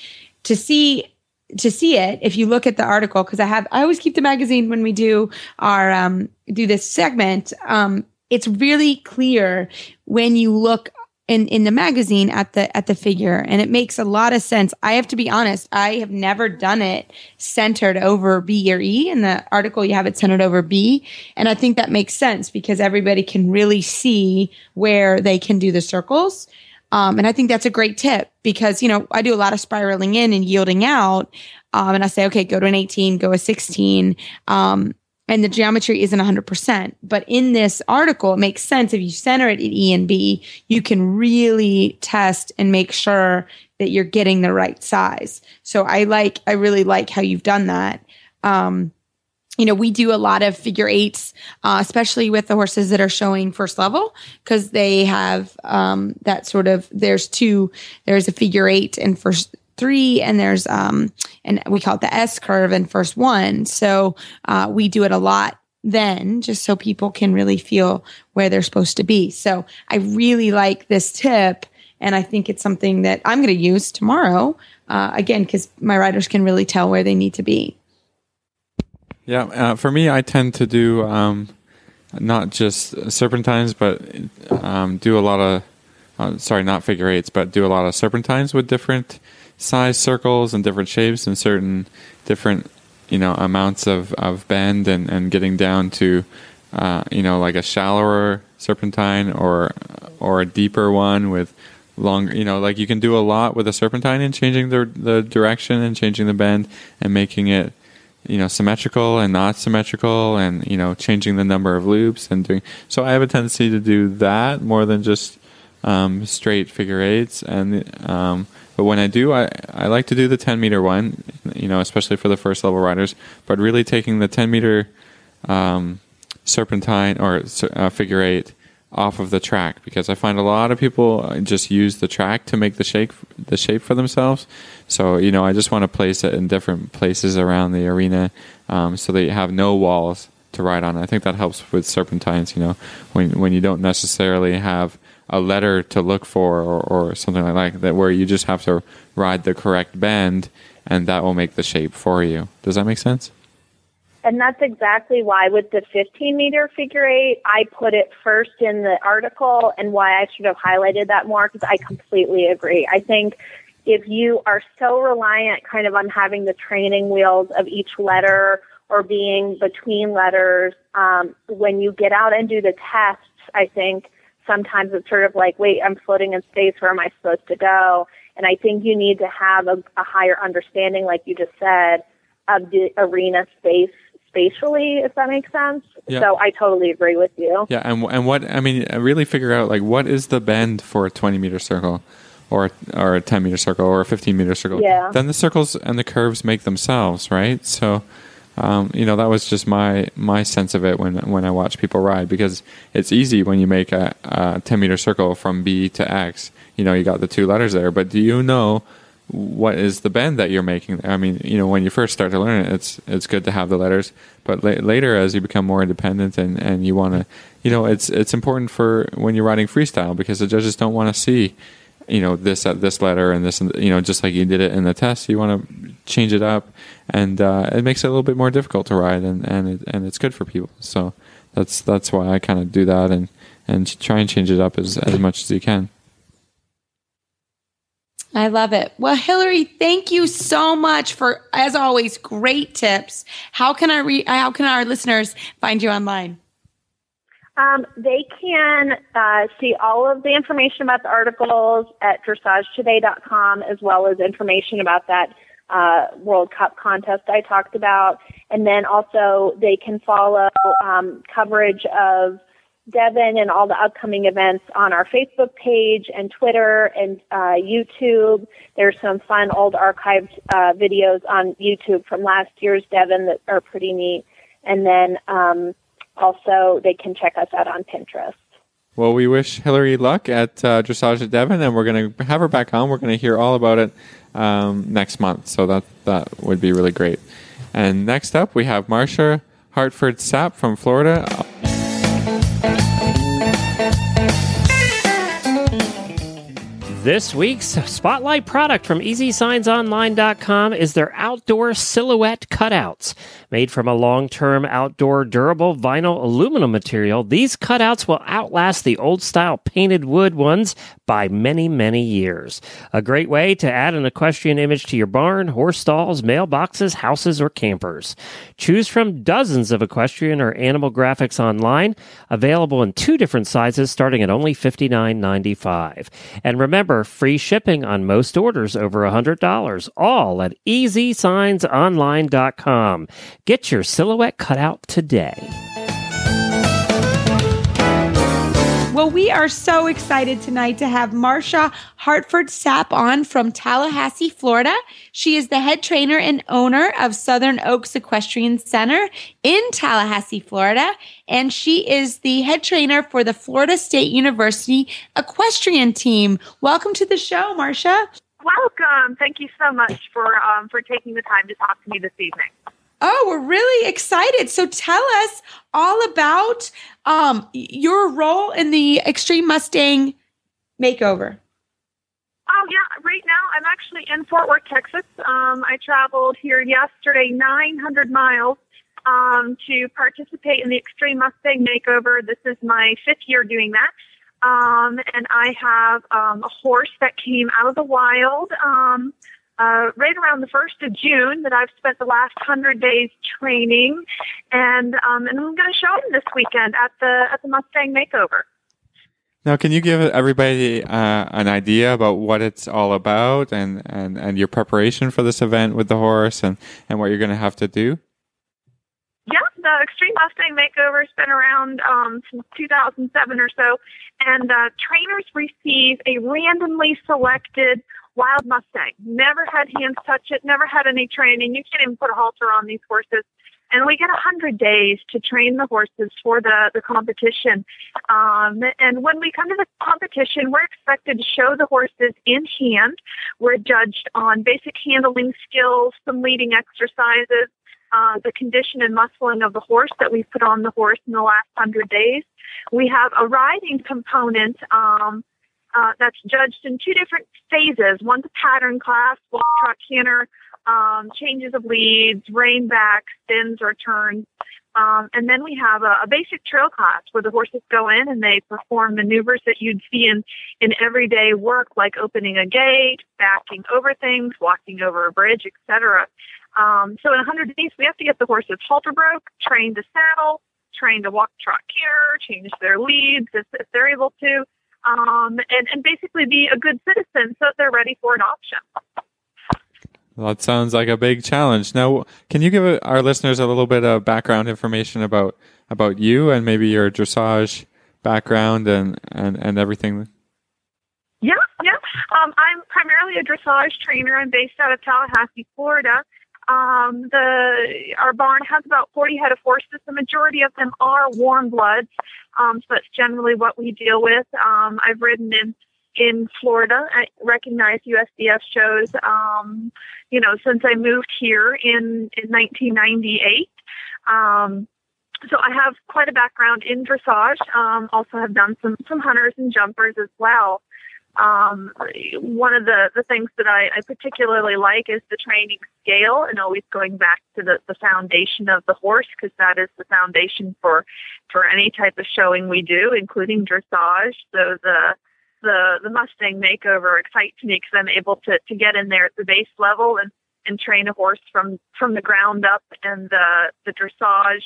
to see, to see it, if you look at the article, because I have, I always keep the magazine when we do our, um, do this segment. Um, it's really clear when you look in in the magazine at the at the figure and it makes a lot of sense. I have to be honest i have never done it centered over b or e in the article you have it centered over b and i think that makes sense because everybody can really see where they can do the circles. Um, and i think that's a great tip because you know i do a lot of spiraling in and yielding out um, and i say okay go to an 18 go a 16 um, and the geometry isn't 100%. But in this article, it makes sense if you center it at E and B, you can really test and make sure that you're getting the right size. So I like, I really like how you've done that. Um, you know, we do a lot of figure eights, uh, especially with the horses that are showing first level, because they have um, that sort of. There's two. There's a figure eight and first three, and there's um, and we call it the S curve and first one. So uh, we do it a lot then, just so people can really feel where they're supposed to be. So I really like this tip, and I think it's something that I'm going to use tomorrow. Uh, again, because my riders can really tell where they need to be. Yeah, uh, for me, I tend to do um, not just serpentines, but um, do a lot of uh, sorry, not figure eights, but do a lot of serpentines with different size circles and different shapes and certain different you know amounts of, of bend and, and getting down to uh, you know like a shallower serpentine or or a deeper one with longer you know like you can do a lot with a serpentine and changing the the direction and changing the bend and making it you know symmetrical and not symmetrical and you know changing the number of loops and doing so I have a tendency to do that more than just um, straight figure eights and um, but when I do, I, I like to do the 10 meter one, you know, especially for the first level riders, but really taking the 10 meter um, serpentine or uh, figure eight off of the track because I find a lot of people uh, just use the track to make the shape the shape for themselves. So you know, I just want to place it in different places around the arena um, so they have no walls to ride on. I think that helps with serpentines. You know, when when you don't necessarily have a letter to look for or, or something like that, where you just have to ride the correct bend and that will make the shape for you. Does that make sense? And that's exactly why with the 15 meter figure eight, I put it first in the article and why I should have highlighted that more because I completely agree. I think if you are so reliant kind of on having the training wheels of each letter or being between letters, um, when you get out and do the tests, I think sometimes it's sort of like, wait, I'm floating in space. Where am I supposed to go? And I think you need to have a, a higher understanding, like you just said, of the arena space spatially, if that makes sense. Yeah. So I totally agree with you. Yeah, and and what I mean, really figure out like what is the bend for a 20 meter circle, or or a 10 meter circle, or a 15 meter circle. Yeah. Then the circles and the curves make themselves, right? So um, you know that was just my my sense of it when when I watch people ride because it's easy when you make a, a 10 meter circle from B to X. You know you got the two letters there, but do you know what is the bend that you're making? I mean, you know, when you first start to learn it, it's it's good to have the letters, but la- later as you become more independent and, and you want to, you know, it's it's important for when you're riding freestyle because the judges don't want to see you know this at this letter and this you know just like you did it in the test you want to change it up and uh, it makes it a little bit more difficult to ride and and it, and it's good for people so that's that's why I kind of do that and and try and change it up as as much as you can I love it. Well, Hilary, thank you so much for, as always, great tips. How can I re- how can our listeners find you online? Um, they can uh, see all of the information about the articles at dressagetoday.com as well as information about that uh, World Cup contest I talked about. And then also they can follow um, coverage of Devon and all the upcoming events on our Facebook page and Twitter and uh, YouTube. There's some fun old archived uh, videos on YouTube from last year's Devon that are pretty neat. And then um, also they can check us out on Pinterest. Well, we wish Hilary luck at uh, Dressage at Devon, and we're going to have her back on. We're going to hear all about it um, next month, so that that would be really great. And next up, we have Marsha Hartford Sapp from Florida. This week's spotlight product from EasySignsOnline.com is their outdoor silhouette cutouts. Made from a long term outdoor durable vinyl aluminum material, these cutouts will outlast the old style painted wood ones by many, many years. A great way to add an equestrian image to your barn, horse stalls, mailboxes, houses, or campers. Choose from dozens of equestrian or animal graphics online, available in two different sizes starting at only $59.95. And remember, free shipping on most orders over $100, all at easysignsonline.com. Get your silhouette cutout today. Well, we are so excited tonight to have Marsha Hartford Sapp on from Tallahassee, Florida. She is the head trainer and owner of Southern Oaks Equestrian Center in Tallahassee, Florida. And she is the head trainer for the Florida State University equestrian team. Welcome to the show, Marsha. Welcome. Thank you so much for um, for taking the time to talk to me this evening. Oh, we're really excited. So tell us all about um, your role in the Extreme Mustang makeover. Oh, yeah. Right now, I'm actually in Fort Worth, Texas. Um, I traveled here yesterday 900 miles um, to participate in the Extreme Mustang makeover. This is my fifth year doing that. Um, and I have um, a horse that came out of the wild um, uh, right around the first of June that I've spent the last hundred days training, and um, and I'm going to show him this weekend at the at the Mustang Makeover. Now, can you give everybody uh, an idea about what it's all about and, and, and your preparation for this event with the horse and, and what you're going to have to do? Yeah, the Extreme Mustang Makeover has been around um, since 2007 or so, and uh, trainers receive a randomly selected wild Mustang. Never had hands touch it, never had any training. You can't even put a halter on these horses. And we get a hundred days to train the horses for the, the competition. Um, and when we come to the competition, we're expected to show the horses in hand. We're judged on basic handling skills, some leading exercises, uh, the condition and muscling of the horse that we've put on the horse in the last hundred days. We have a riding component um, uh, that's judged in two different phases. One's a pattern class, walk, trot, canter, um, changes of leads, rein back, spins or turns. Um, and then we have a, a, basic trail class where the horses go in and they perform maneuvers that you'd see in, in everyday work, like opening a gate, backing over things, walking over a bridge, etc. Um, so in 100 days, we have to get the horses halter broke, trained to saddle, trained to walk, trot, canter, change their leads if, if they're able to, um, and, and basically be a good citizen so that they're ready for adoption. Well, that sounds like a big challenge. Now, can you give our listeners a little bit of background information about about you and maybe your dressage background and, and, and everything? Yeah, yeah. Um, I'm primarily a dressage trainer. I'm based out of Tallahassee, Florida. Um, the our barn has about 40 head of horses. The majority of them are warm bloods, um, so that's generally what we deal with. Um, I've ridden in in Florida. I recognize USDF shows, um, you know, since I moved here in in 1998. Um, so I have quite a background in dressage. Um, also have done some some hunters and jumpers as well. Um, one of the, the things that I, I particularly like is the training scale and always going back to the, the foundation of the horse because that is the foundation for, for any type of showing we do, including dressage. So the, the, the Mustang makeover excites me because I'm able to, to get in there at the base level and, and train a horse from, from the ground up and the, the dressage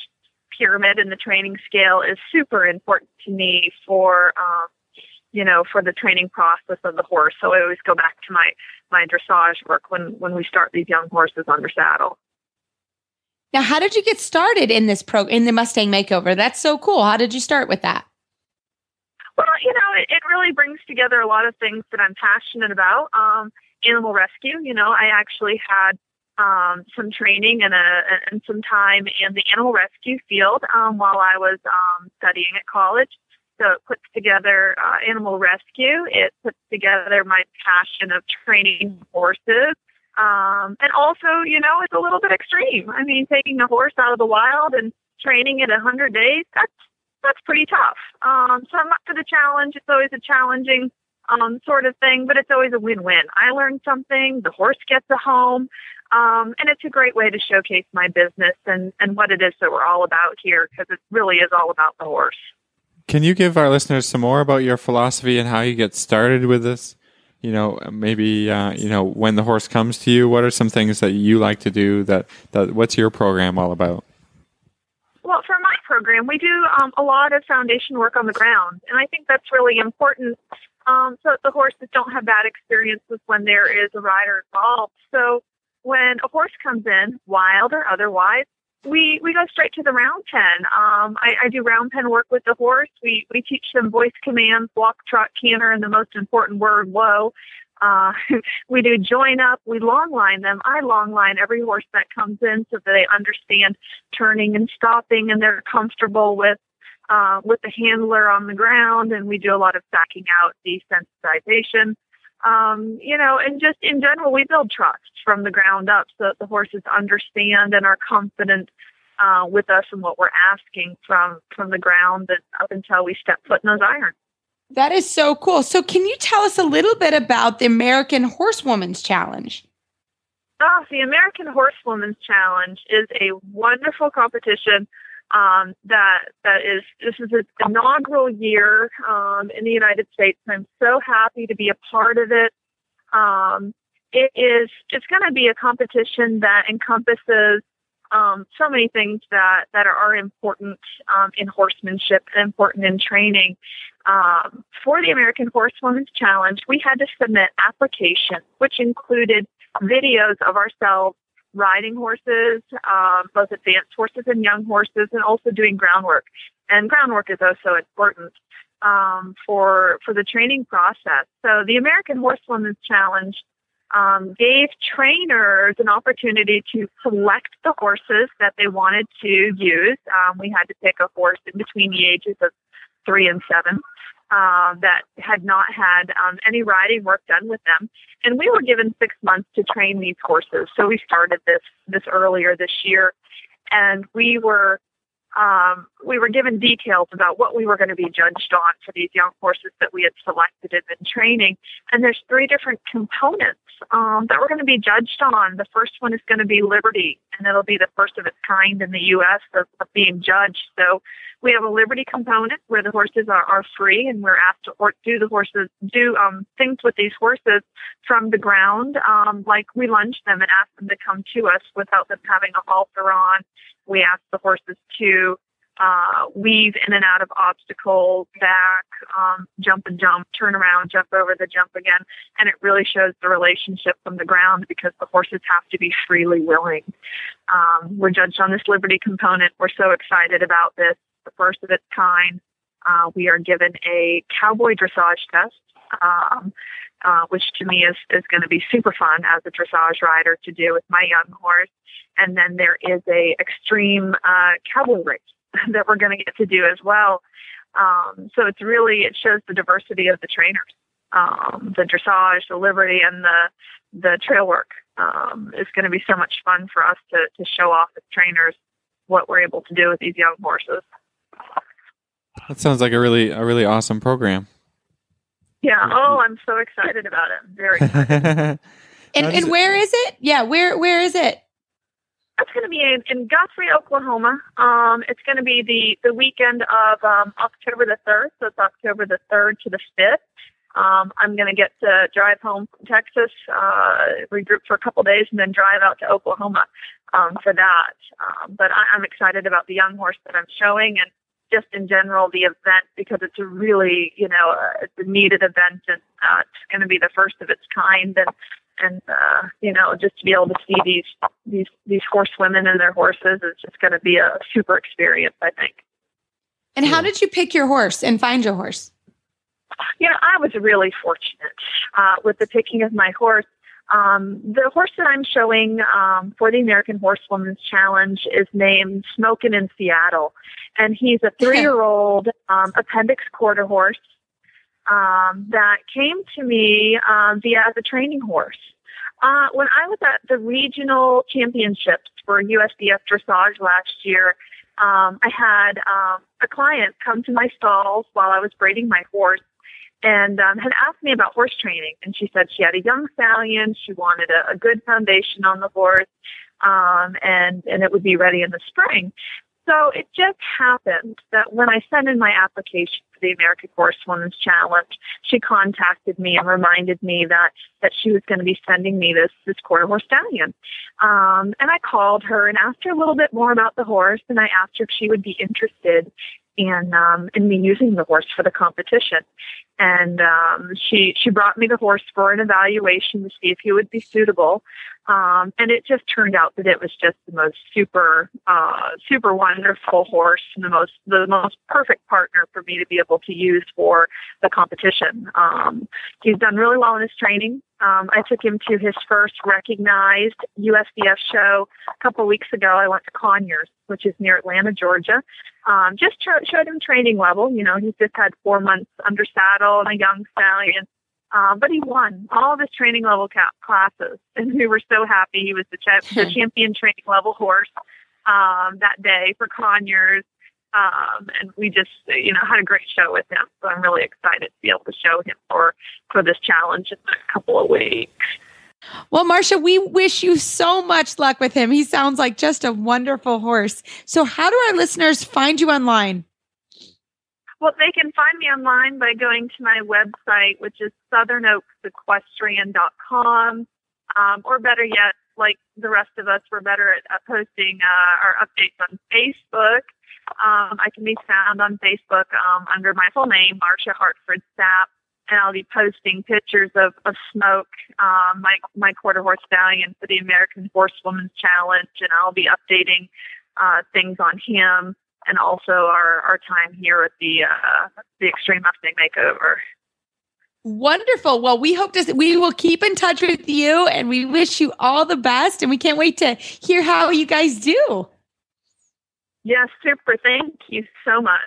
pyramid and the training scale is super important to me for, um, you know, for the training process of the horse. So I always go back to my my dressage work when when we start these young horses under saddle. Now, how did you get started in this pro in the Mustang makeover? That's so cool. How did you start with that? Well, you know, it, it really brings together a lot of things that I'm passionate about. Um, animal rescue. You know, I actually had um, some training and a and some time in the animal rescue field um, while I was um, studying at college. So it puts together uh, animal rescue. It puts together my passion of training horses. Um, and also, you know, it's a little bit extreme. I mean, taking a horse out of the wild and training it a hundred days, that's, that's pretty tough. Um, so I'm up for the challenge. It's always a challenging, um, sort of thing, but it's always a win-win. I learn something, the horse gets a home, um, and it's a great way to showcase my business and, and what it is that we're all about here because it really is all about the horse. Can you give our listeners some more about your philosophy and how you get started with this? You know, maybe uh, you know when the horse comes to you. What are some things that you like to do? That that what's your program all about? Well, for my program, we do um, a lot of foundation work on the ground, and I think that's really important um, so the horses don't have bad experiences when there is a rider involved. So when a horse comes in, wild or otherwise, we we go straight to the round pen. Um, I, I do round pen work with the horse. We we teach them voice commands, walk, trot, canter, and the most important word, whoa. Uh, we do join up. We long line them. I long line every horse that comes in so that they understand turning and stopping, and they're comfortable with uh, with the handler on the ground, and we do a lot of backing out desensitization. Um, you know, and just in general, we build trust from the ground up so that the horses understand and are confident uh, with us and what we're asking from from the ground and up until we step foot in those irons. That is so cool. So, can you tell us a little bit about the American Horsewoman's Challenge? Oh, the American Horsewoman's Challenge is a wonderful competition um, that that is this is its inaugural year um, in the United States. I'm so happy to be a part of it. Um, it is it's going to be a competition that encompasses um, so many things that that are important um, in horsemanship and important in training. Um, for the American Horsewoman's Challenge, we had to submit applications, which included videos of ourselves riding horses, um, both advanced horses and young horses, and also doing groundwork. And groundwork is also important um, for for the training process. So the American Horsewoman's Challenge um, gave trainers an opportunity to select the horses that they wanted to use. Um, we had to pick a horse in between the ages of three and seven uh, that had not had um, any riding work done with them, and we were given six months to train these horses. So we started this this earlier this year, and we were um, we were given details about what we were going to be judged on for these young horses that we had selected and been training. And there's three different components um, that we're going to be judged on. The first one is going to be liberty, and it'll be the first of its kind in the U.S. of, of being judged. So we have a liberty component where the horses are, are free, and we're asked to or do the horses do um, things with these horses from the ground, um, like we lunge them and ask them to come to us without them having a halter on. We ask the horses to uh, weave in and out of obstacles, back, um, jump and jump, turn around, jump over the jump again. And it really shows the relationship from the ground because the horses have to be freely willing. Um, we're judged on this liberty component. We're so excited about this, the first of its kind. Uh, we are given a cowboy dressage test. Um, uh, which to me is, is going to be super fun as a dressage rider to do with my young horse. And then there is a extreme uh, cowboy race that we're going to get to do as well. Um, so it's really it shows the diversity of the trainers, um, the dressage, the liberty, and the the trail work. Um, is going to be so much fun for us to to show off as trainers what we're able to do with these young horses. That sounds like a really a really awesome program. Yeah. Oh, I'm so excited about it. I'm very excited. and and where is it? Yeah, where where is it? That's going to be in, in Guthrie, Oklahoma. Um, it's going to be the, the weekend of um, October the 3rd. So it's October the 3rd to the 5th. Um, I'm going to get to drive home from Texas, uh, regroup for a couple days, and then drive out to Oklahoma um, for that. Um, but I, I'm excited about the young horse that I'm showing and just in general the event because it's a really, you know, uh, it's a needed event and uh, it's going to be the first of its kind. And and uh, you know, just to be able to see these these these horsewomen and their horses is just going to be a super experience, I think. And how did you pick your horse and find your horse? You know, I was really fortunate uh, with the picking of my horse. Um, the horse that I'm showing um, for the American Horsewoman's Challenge is named Smokin' in Seattle, and he's a three-year-old um, appendix quarter horse um, that came to me um, via the training horse. Uh, when I was at the regional championships for USDF dressage last year, um, I had um, a client come to my stalls while I was braiding my horse, and um, had asked me about horse training. And she said she had a young stallion. She wanted a, a good foundation on the horse, um, and and it would be ready in the spring. So it just happened that when I sent in my application for the American Horsewoman's Challenge, she contacted me and reminded me that that she was going to be sending me this this quarter horse stallion. Um, and I called her and asked her a little bit more about the horse, and I asked her if she would be interested in um, in me using the horse for the competition. And um, she she brought me the horse for an evaluation to see if he would be suitable. Um, and it just turned out that it was just the most super, uh, super wonderful horse and the most, the most perfect partner for me to be able to use for the competition. Um, he's done really well in his training. Um, I took him to his first recognized USDF show a couple weeks ago. I went to Conyers, which is near Atlanta, Georgia. Um, just ch- showed him training level. You know, he's just had four months under saddle and a young stallion. Um, but he won all of his training level classes, and we were so happy. He was the, the champion training level horse um, that day for Conyers, um, and we just you know had a great show with him. So I'm really excited to be able to show him for for this challenge in a couple of weeks. Well, Marsha, we wish you so much luck with him. He sounds like just a wonderful horse. So, how do our listeners find you online? Well, they can find me online by going to my website, which is southernoaksequestrian.com. Um, or better yet, like the rest of us, we're better at, at posting uh, our updates on Facebook. Um, I can be found on Facebook um, under my full name, Marsha Hartford Sapp, and I'll be posting pictures of, of Smoke, um, my, my quarter horse stallion for the American Horsewoman's Challenge, and I'll be updating uh, things on him and also our, our time here at the uh, the Extreme Mustang Makeover. Wonderful. Well, we hope to we will keep in touch with you and we wish you all the best and we can't wait to hear how you guys do. Yes, super. Thank you so much.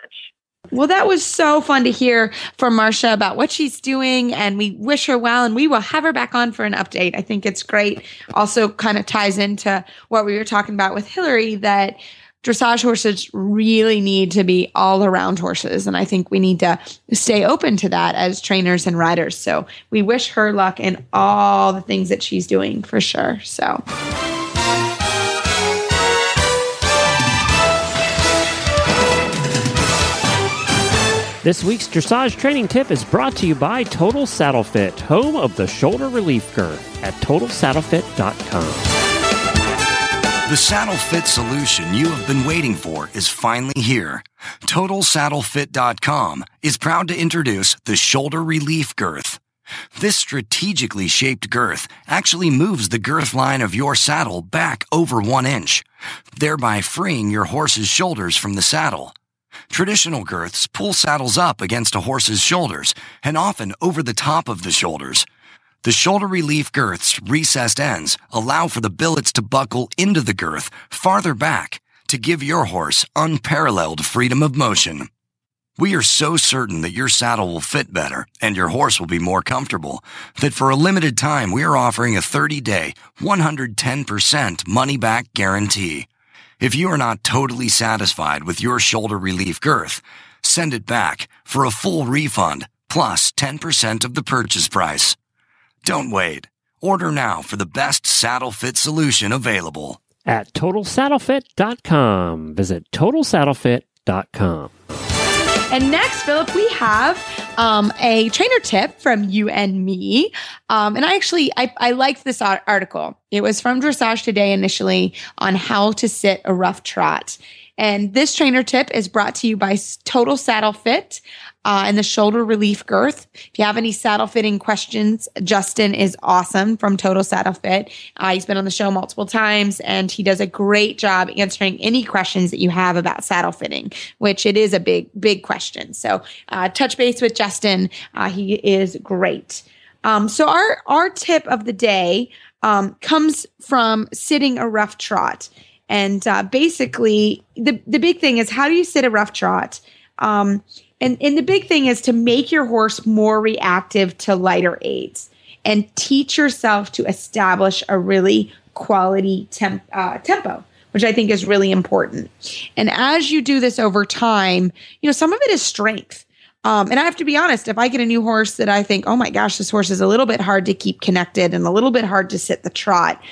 Well, that was so fun to hear from Marsha about what she's doing, and we wish her well, and we will have her back on for an update. I think it's great. Also, kind of ties into what we were talking about with Hilary that dressage horses really need to be all around horses. And I think we need to stay open to that as trainers and riders. So we wish her luck in all the things that she's doing for sure. So. This week's dressage training tip is brought to you by Total Saddle Fit, home of the shoulder relief girth at totalsaddlefit.com. The saddle fit solution you have been waiting for is finally here. TotalSaddleFit.com is proud to introduce the Shoulder Relief Girth. This strategically shaped girth actually moves the girth line of your saddle back over one inch, thereby freeing your horse's shoulders from the saddle. Traditional girths pull saddles up against a horse's shoulders and often over the top of the shoulders, the shoulder relief girth's recessed ends allow for the billets to buckle into the girth farther back to give your horse unparalleled freedom of motion. We are so certain that your saddle will fit better and your horse will be more comfortable that for a limited time we are offering a 30 day, 110% money back guarantee. If you are not totally satisfied with your shoulder relief girth, send it back for a full refund plus 10% of the purchase price. Don't wait. Order now for the best saddle fit solution available. At totalsaddlefit.com. Visit totalsaddlefit.com. And next, Philip, we have um, a trainer tip from you and me. Um, and I actually, I, I liked this article. It was from Dressage Today initially on how to sit a rough trot. And this trainer tip is brought to you by Total Saddle Fit uh, and the shoulder relief girth. If you have any saddle fitting questions, Justin is awesome from Total Saddle Fit. Uh, he's been on the show multiple times and he does a great job answering any questions that you have about saddle fitting, which it is a big, big question. So uh, touch base with Justin. Uh, he is great. Um, so our our tip of the day um, comes from sitting a rough trot. And uh, basically, the the big thing is how do you sit a rough trot? Um, and and the big thing is to make your horse more reactive to lighter aids and teach yourself to establish a really quality temp, uh, tempo which I think is really important. And as you do this over time, you know, some of it is strength. Um, and I have to be honest, if I get a new horse that I think, oh my gosh, this horse is a little bit hard to keep connected and a little bit hard to sit the trot,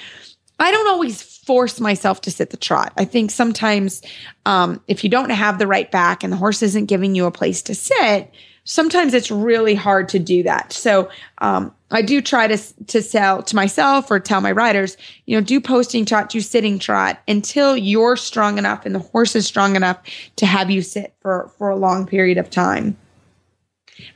I don't always force myself to sit the trot. I think sometimes um, if you don't have the right back and the horse isn't giving you a place to sit, sometimes it's really hard to do that. So um, I do try to to sell to myself or tell my riders, you know, do posting trot, do sitting trot until you're strong enough and the horse is strong enough to have you sit for for a long period of time.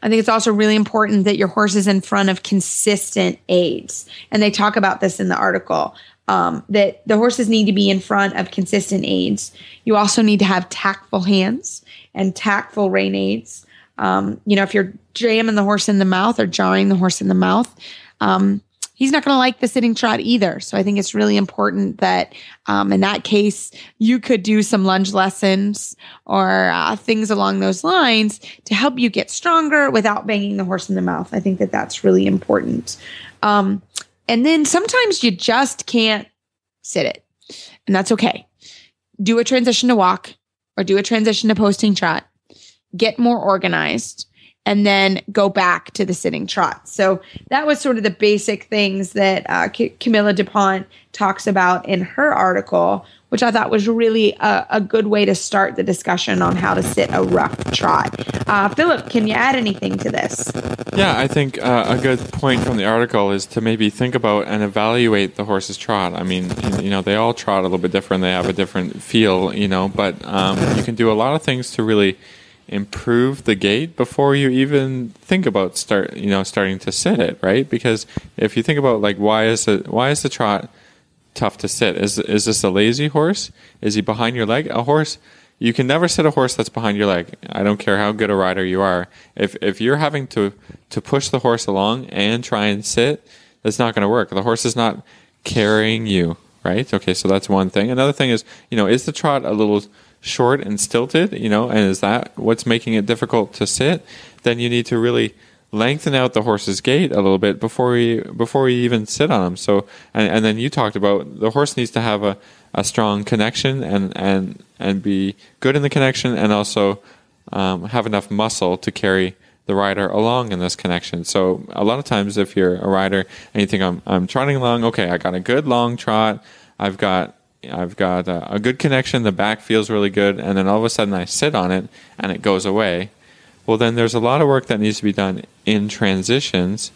I think it's also really important that your horse is in front of consistent aids. And they talk about this in the article um, that the horses need to be in front of consistent aids. You also need to have tactful hands and tactful rein aids. Um, you know, if you're jamming the horse in the mouth or jarring the horse in the mouth, um, he's not going to like the sitting trot either. So I think it's really important that um, in that case, you could do some lunge lessons or uh, things along those lines to help you get stronger without banging the horse in the mouth. I think that that's really important. Um, and then sometimes you just can't sit it, and that's okay. Do a transition to walk or do a transition to posting trot. Get more organized and then go back to the sitting trot. So that was sort of the basic things that uh, C- Camilla DuPont talks about in her article, which I thought was really a, a, good way to start the discussion on how to sit a rough trot. Uh, Philip, can you add anything to this? Yeah, I think uh, a good point from the article is to maybe think about and evaluate the horse's trot. I mean, you know, they all trot a little bit different. They have a different feel, you know, but um, you can do a lot of things to really improve the gait before you even think about start you know starting to sit it right because if you think about like why is it why is the trot tough to sit. Is is this a lazy horse? Is he behind your leg? A horse you can never sit a horse that's behind your leg. I don't care how good a rider you are. If if you're having to to push the horse along and try and sit that's not going to work. The horse is not carrying you right? Okay so that's one thing. Another thing is you know is the trot a little short and stilted, you know, and is that what's making it difficult to sit, then you need to really lengthen out the horse's gait a little bit before we before you even sit on him. So, and, and then you talked about the horse needs to have a, a strong connection and and and be good in the connection, and also um, have enough muscle to carry the rider along in this connection. So a lot of times, if you're a rider and you think I'm I'm trotting along, okay, I got a good long trot, I've got I've got a, a, good connection. The back feels really good, and then all of a sudden I sit on it and it goes away. Well, then there's a lot of work that needs to be done in transitions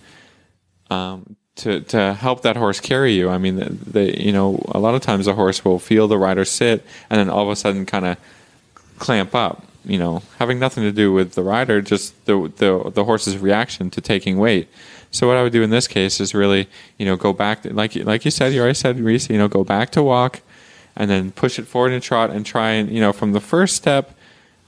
um, to to help that horse carry you. I mean, you know a lot of times a horse will feel the rider sit and then all of a sudden kind of clamp up. You know, having nothing to do with the rider, just the the the horse's reaction to taking weight. So what I would do in this case is really, you know, go back to, like like you said, you already said, Reese, you know, go back to walk and then push it forward in trot and try and you know from the first step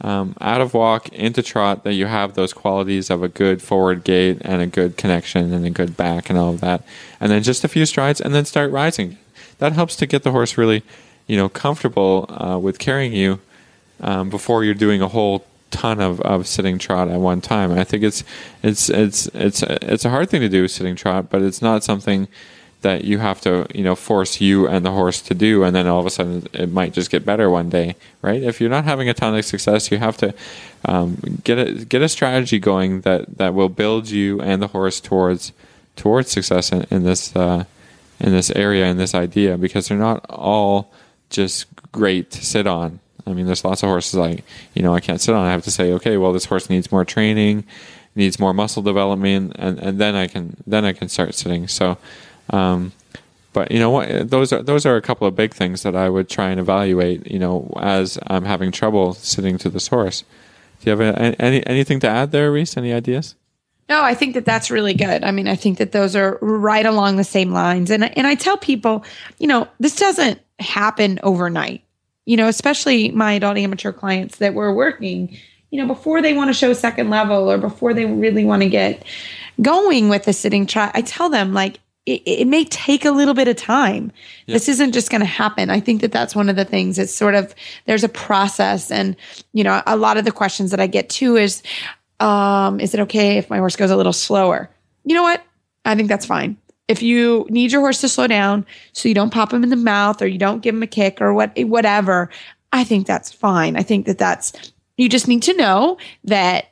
um, out of walk into trot that you have those qualities of a good forward gait and a good connection and a good back and all of that. And then just a few strides and then start rising. That helps to get the horse really you know comfortable uh, with carrying you um, before you're doing a whole ton of, of sitting trot at one time. I think it's it's it's it's it's a hard thing to do sitting trot but it's not something that you have to you know force you and the horse to do and then all of a sudden it might just get better one day right if you're not having a ton of success you have to um, get a get a strategy going that that will build you and the horse towards towards success in, in this uh, in this area in this idea because they're not all just great to sit on I mean, there's lots of horses like, you know, I can't sit on. I have to say, okay, well, this horse needs more training, needs more muscle development, and, and then I can then I can start sitting. So, um, but you know what? Those are those are a couple of big things that I would try and evaluate. You know, as I'm having trouble sitting to the source. Do you have a, any anything to add there, Reese? Any ideas? No, I think that that's really good. I mean, I think that those are right along the same lines. And and I tell people, you know, this doesn't happen overnight. You know, especially my adult amateur clients that we're working, you know, before they want to show second level or before they really want to get going with the sitting trot, I tell them like it, it, may take a little bit of time. Yep. This isn't just going to happen. I think that that's one of the things. It's sort of there's a process, and you know, a lot of the questions that I get too is, um, is it okay if my horse goes a little slower? You know what? I think that's fine. If you need your horse to slow down so you don't pop him in the mouth or you don't give him a kick or what, whatever, I think that's fine. I think that that's you just need to know that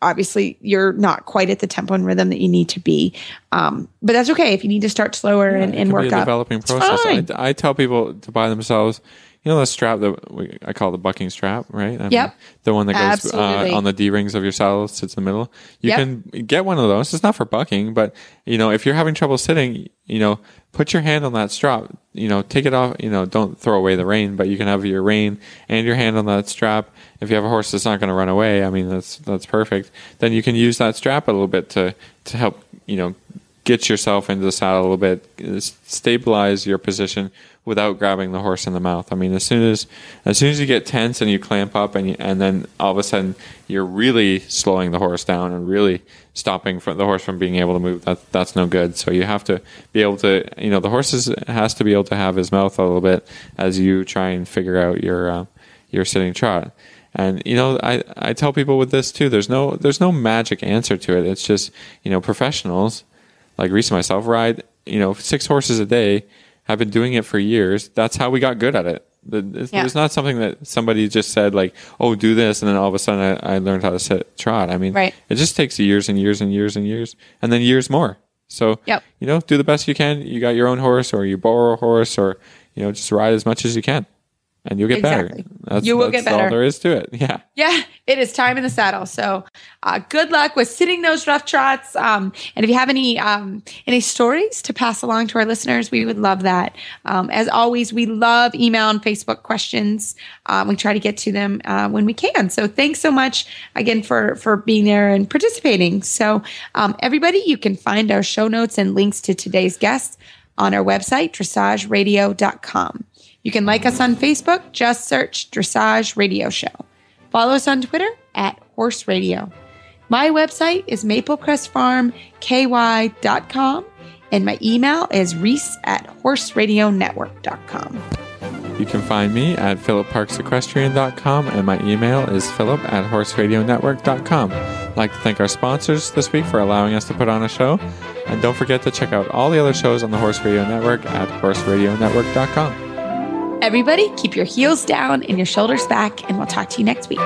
obviously you're not quite at the tempo and rhythm that you need to be. Um, but that's okay if you need to start slower and, and work up. developing process. I, I tell people to buy themselves, you know, the strap that we, I call the bucking strap, right? I Yep. the one that goes uh, on the D rings of your saddle, sits in the middle. You Yep. can get one of those. It's not for bucking, but you know, if you're having trouble sitting, you know, put your hand on that strap. You know, take it off. You know, don't throw away the rein, but you can have your rein and your hand on that strap. If you have a horse that's not going to run away, I mean, that's that's perfect. Then you can use that strap a little bit to to help. You know get yourself into the saddle a little bit, stabilize your position without grabbing the horse in the mouth. I mean, as soon as as soon as you get tense and you clamp up, and you, and then all of a sudden you're really slowing the horse down and really stopping the horse from being able to move. That that's no good. So you have to be able to, you know, the horse is, has to be able to have his mouth a little bit as you try and figure out your uh, your sitting trot. And you know, I, I tell people with this too. There's no there's no magic answer to it. It's just you know professionals like Reese and myself ride you know six horses a day. Have been doing it for years. That's how we got good at it. It's, Yeah. it's not something that somebody just said like, "Oh, do this," and then all of a sudden I, I learned how to sit trot. I mean, Right. it just takes years and years and years and years, and then years more. So, Yep. you know, do the best you can. You got your own horse, or you borrow a horse, or you know, just ride as much as you can, and you'll get Exactly. better. That's, You will get better. All there is to it. Yeah. Yeah, it is time in the saddle. So, uh, good luck with sitting those rough trots. Um, and if you have any um, any stories to pass along to our listeners, we would love that. Um, as always, we love email and Facebook questions. Um, we try to get to them uh, when we can. So, thanks so much again for for being there and participating. So, um, everybody, you can find our show notes and links to today's guests on our website, dressageradio.com. You can like us on Facebook, just search Dressage Radio Show. Follow us on Twitter at Horse Radio. My website is maplecrestfarmky.com and my email is reese at horseradionetwork.com. You can find me at philipparksequestrian.com and my email is philip at horseradionetwork.com. I'd like to thank our sponsors this week for allowing us to put on a show. And don't forget to check out all the other shows on the Horse Radio Network at horseradionetwork.com. Everybody, keep your heels down and your shoulders back, and we'll talk to you next week.